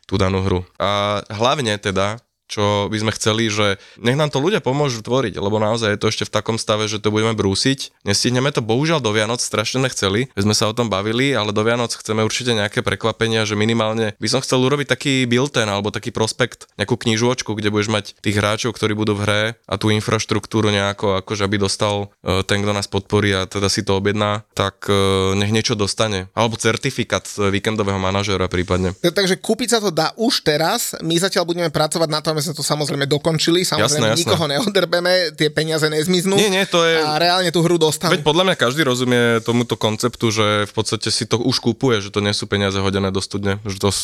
tú danú hru. A hlavne teda čo by sme chceli, že nech nám to ľudia pomôžu tvoriť, lebo naozaj je to ešte v takom stave, že to budeme brúsiť. Nestihneme to bohužiaľ do Vianoc strašne nechceli, sme sa o tom bavili, ale do Vianoc chceme určite nejaké prekvapenia, že minimálne by som chcel urobiť taký bilten alebo taký prospekt, nejakú knižočku, kde budeš mať tých hráčov, ktorí budú v hre a tú infraštruktúru nejako, akože aby dostal e, ten, kto nás podporí a teda si to objedná, tak e, nech niečo dostane. Alebo certifikát víkendového manažera prípadne. Takže kúpiť sa to dá už teraz, my zatiaľ budeme pracovať na tom, aby sme to samozrejme dokončili, samozrejme Jasné, jasné. nikoho neodrbeme, tie peniaze nezmiznú Nie, nie, to je- a reálne tú hru dostanú. Veď podľa mňa každý rozumie tomuto konceptu, že v podstate si to už kúpuje, že to nie sú peniaze hodené do studne, že to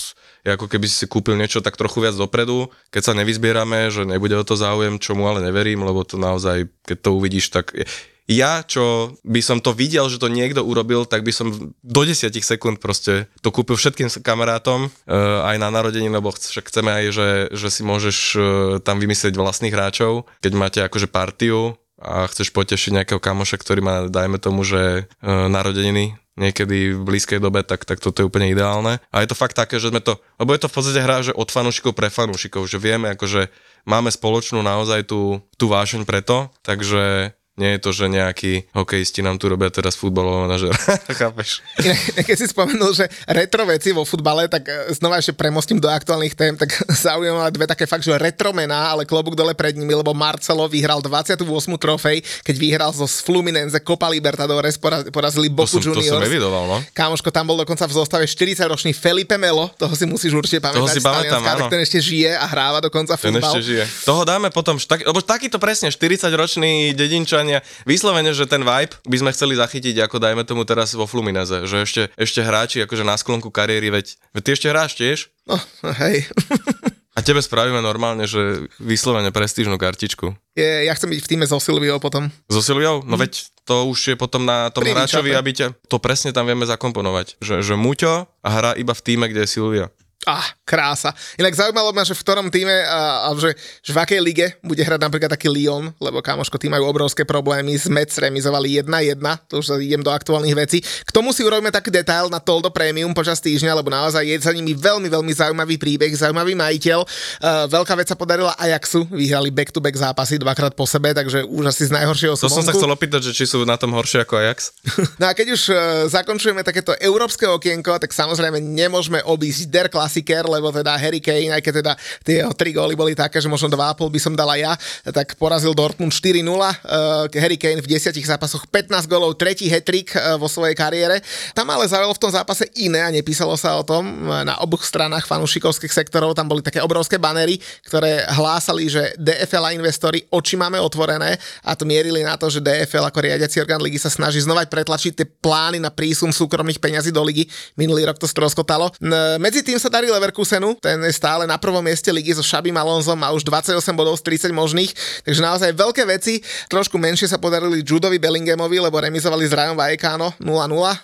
je ako keby si si kúpil niečo tak trochu viac dopredu, keď sa nevyzbierame, že nebude o to záujem, čomu ale neverím, lebo to naozaj, keď to uvidíš, tak ja, čo by som to videl, že to niekto urobil, tak by som do 10 sekúnd proste to kúpil všetkým kamarátom, e, aj na narodení, lebo však chceme aj, že, že si môžeš e, tam vymyslieť vlastných hráčov, keď máte akože partiu a chceš potešiť nejakého kamoša, ktorý má, dajme tomu, že e, narodeniny niekedy v blízkej dobe, tak, tak toto je úplne ideálne. A je to fakt také, že sme to, lebo je to v podstate hra, že od fanúšikov pre fanúšikov, že vieme, akože máme spoločnú naozaj tú, tú vášeň preto, takže nie je to, že nejakí hokejisti nám tu robia teraz futbalového manažera. Chápeš? Keď si spomenul, že retro veci vo futbale, tak e, znova ešte premostím do aktuálnych tém, tak zaujímavé dve také fakt, že retromená, ale klobúk dole pred nimi, lebo Marcelo vyhral 28. trofej, keď vyhral zo Fluminense Copa Libertadores, pora- porazili To Boku som, to som Juniors. evidoval, no. Kámoško, tam bol dokonca v zostave 40-ročný Felipe Melo, toho si musíš určite pamätať. Toho si pamätám, áno. tak ten ešte žije a hráva dokonca Ten futbal. ešte žije. Toho dáme potom, štak, lebo takýto presne 40-roční dedinčania, vyslovene, že ten vibe by sme chceli zachytiť, ako dajme tomu teraz vo Flumineze, že ešte, ešte hráči akože na sklonku kariéry, veď, veď ty ešte hráš tiež? No, hej. A tebe spravíme normálne, že vyslovene prestížnú kartičku. Je, ja chcem byť v týme so Silviou potom. So Silviou? No veď to už je potom na tom Pri hráčovi, aby ťa, to presne tam vieme zakomponovať. Že, že Muťo a hrá iba v týme, kde je Silvia. Ah, krása. Inak zaujímalo ma, že v ktorom týme a, a že, že v akej lige bude hrať napríklad taký Lyon, lebo kamoško, tí majú obrovské problémy, s Mets remizovali 1-1, to už idem do aktuálnych vecí. K tomu si urobíme taký detail na Toldo Premium počas týždňa, lebo naozaj je za nimi veľmi, veľmi zaujímavý príbeh, zaujímavý majiteľ. Uh, veľká vec sa podarila Ajaxu, vyhrali back-to-back zápasy dvakrát po sebe, takže už asi z najhoršieho To som sa chcel opýtať, že či sú na tom horšie ako Ajax. No a keď už uh, zakončujeme takéto európske okienko, tak samozrejme nemôžeme obísť Der Klassiker, lebo teda Harry Kane, aj keď teda tie jeho tri góly boli také, že možno 2,5 by som dala ja, tak porazil Dortmund 4-0. Uh, Harry Kane v 10 zápasoch 15 gólov, tretí hetrik uh, vo svojej kariére. Tam ale zaujalo v tom zápase iné a nepísalo sa o tom. Na oboch stranách fanúšikovských sektorov tam boli také obrovské banery, ktoré hlásali, že DFL a investori oči máme otvorené a to mierili na to, že DFL ako riadiaci orgán ligy sa snaží znova pretlačiť tie plány na prísun súkromných peňazí do ligy. Minulý rok to stroskotalo. Medzi tým sa darí Leverkusenu, ten je stále na prvom mieste ligy so Šabim Alonzom, má už 28 bodov z 30 možných, takže naozaj veľké veci. Trošku menšie sa podarili Judovi Bellinghamovi, lebo remizovali s Rajom Vallecano 0-0,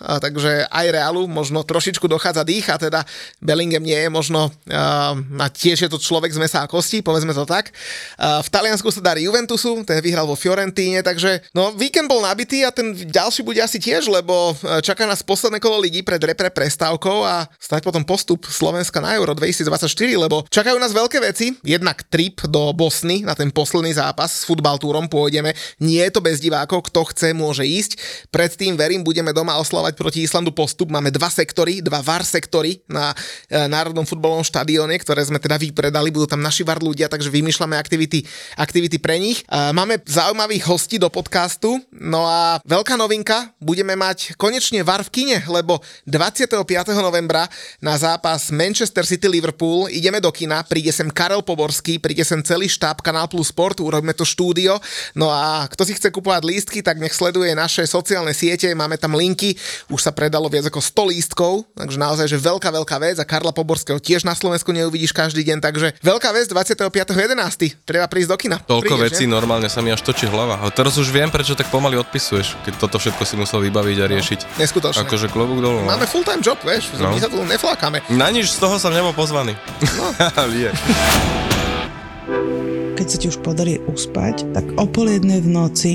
a takže aj Realu možno trošičku dochádza dých a teda Bellingham nie je možno, a tiež je to človek z mesa a kosti, povedzme to tak. V Taliansku sa darí Juventusu, ten vyhral vo Fiorentíne, takže no víkend bol nabitý a ten ďalší bude asi tiež, lebo čaká nás posledné kolo ligy pred repre prestávkou a stať potom postup Slovenska na Euro 2024, lebo čakajú nás veľké veci. Jednak trip do Bosny na ten posledný zápas s futbaltúrom pôjdeme. Nie je to bez divákov, kto chce, môže ísť. Predtým, verím, budeme doma oslovať proti Islandu postup. Máme dva sektory, dva VAR sektory na e, Národnom futbalovom štadióne, ktoré sme teda vypredali. Budú tam naši VAR ľudia, takže vymýšľame aktivity, aktivity pre nich. E, máme zaujímavých hostí do podcastu. No a veľká novinka, budeme mať konečne VAR v kine, lebo 25. novembra na zápas Manchester City Liverpool ideme do kina, príde sem Karel Poborský, príde sem celý štáb Kanál Plus Sport, urobíme to štúdio. No a kto si chce kupovať lístky, tak nech sleduje naše sociálne siete, máme tam linky, už sa predalo viac ako 100 lístkov, takže naozaj, že veľká, veľká vec a Karla Poborského tiež na Slovensku neuvidíš každý deň, takže veľká vec 25.11. Treba prísť do kina. Toľko Prídeš, vecí, normálne sa mi až točí hlava. A teraz už viem, prečo tak pomaly odpisuješ, keď toto všetko si musel vybaviť a riešiť. Neskutočné. Akože klobúk dolu. no. Máme full-time job, vieš, No. my sa tu neflákame. Na nič z toho som nebol pozvaný. No. Je. keď sa ti už podarí uspať, tak o pol jednej v noci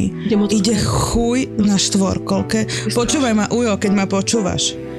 ide chuj na štvorkolke. Počúvaj ma, Ujo, keď ma počúvaš.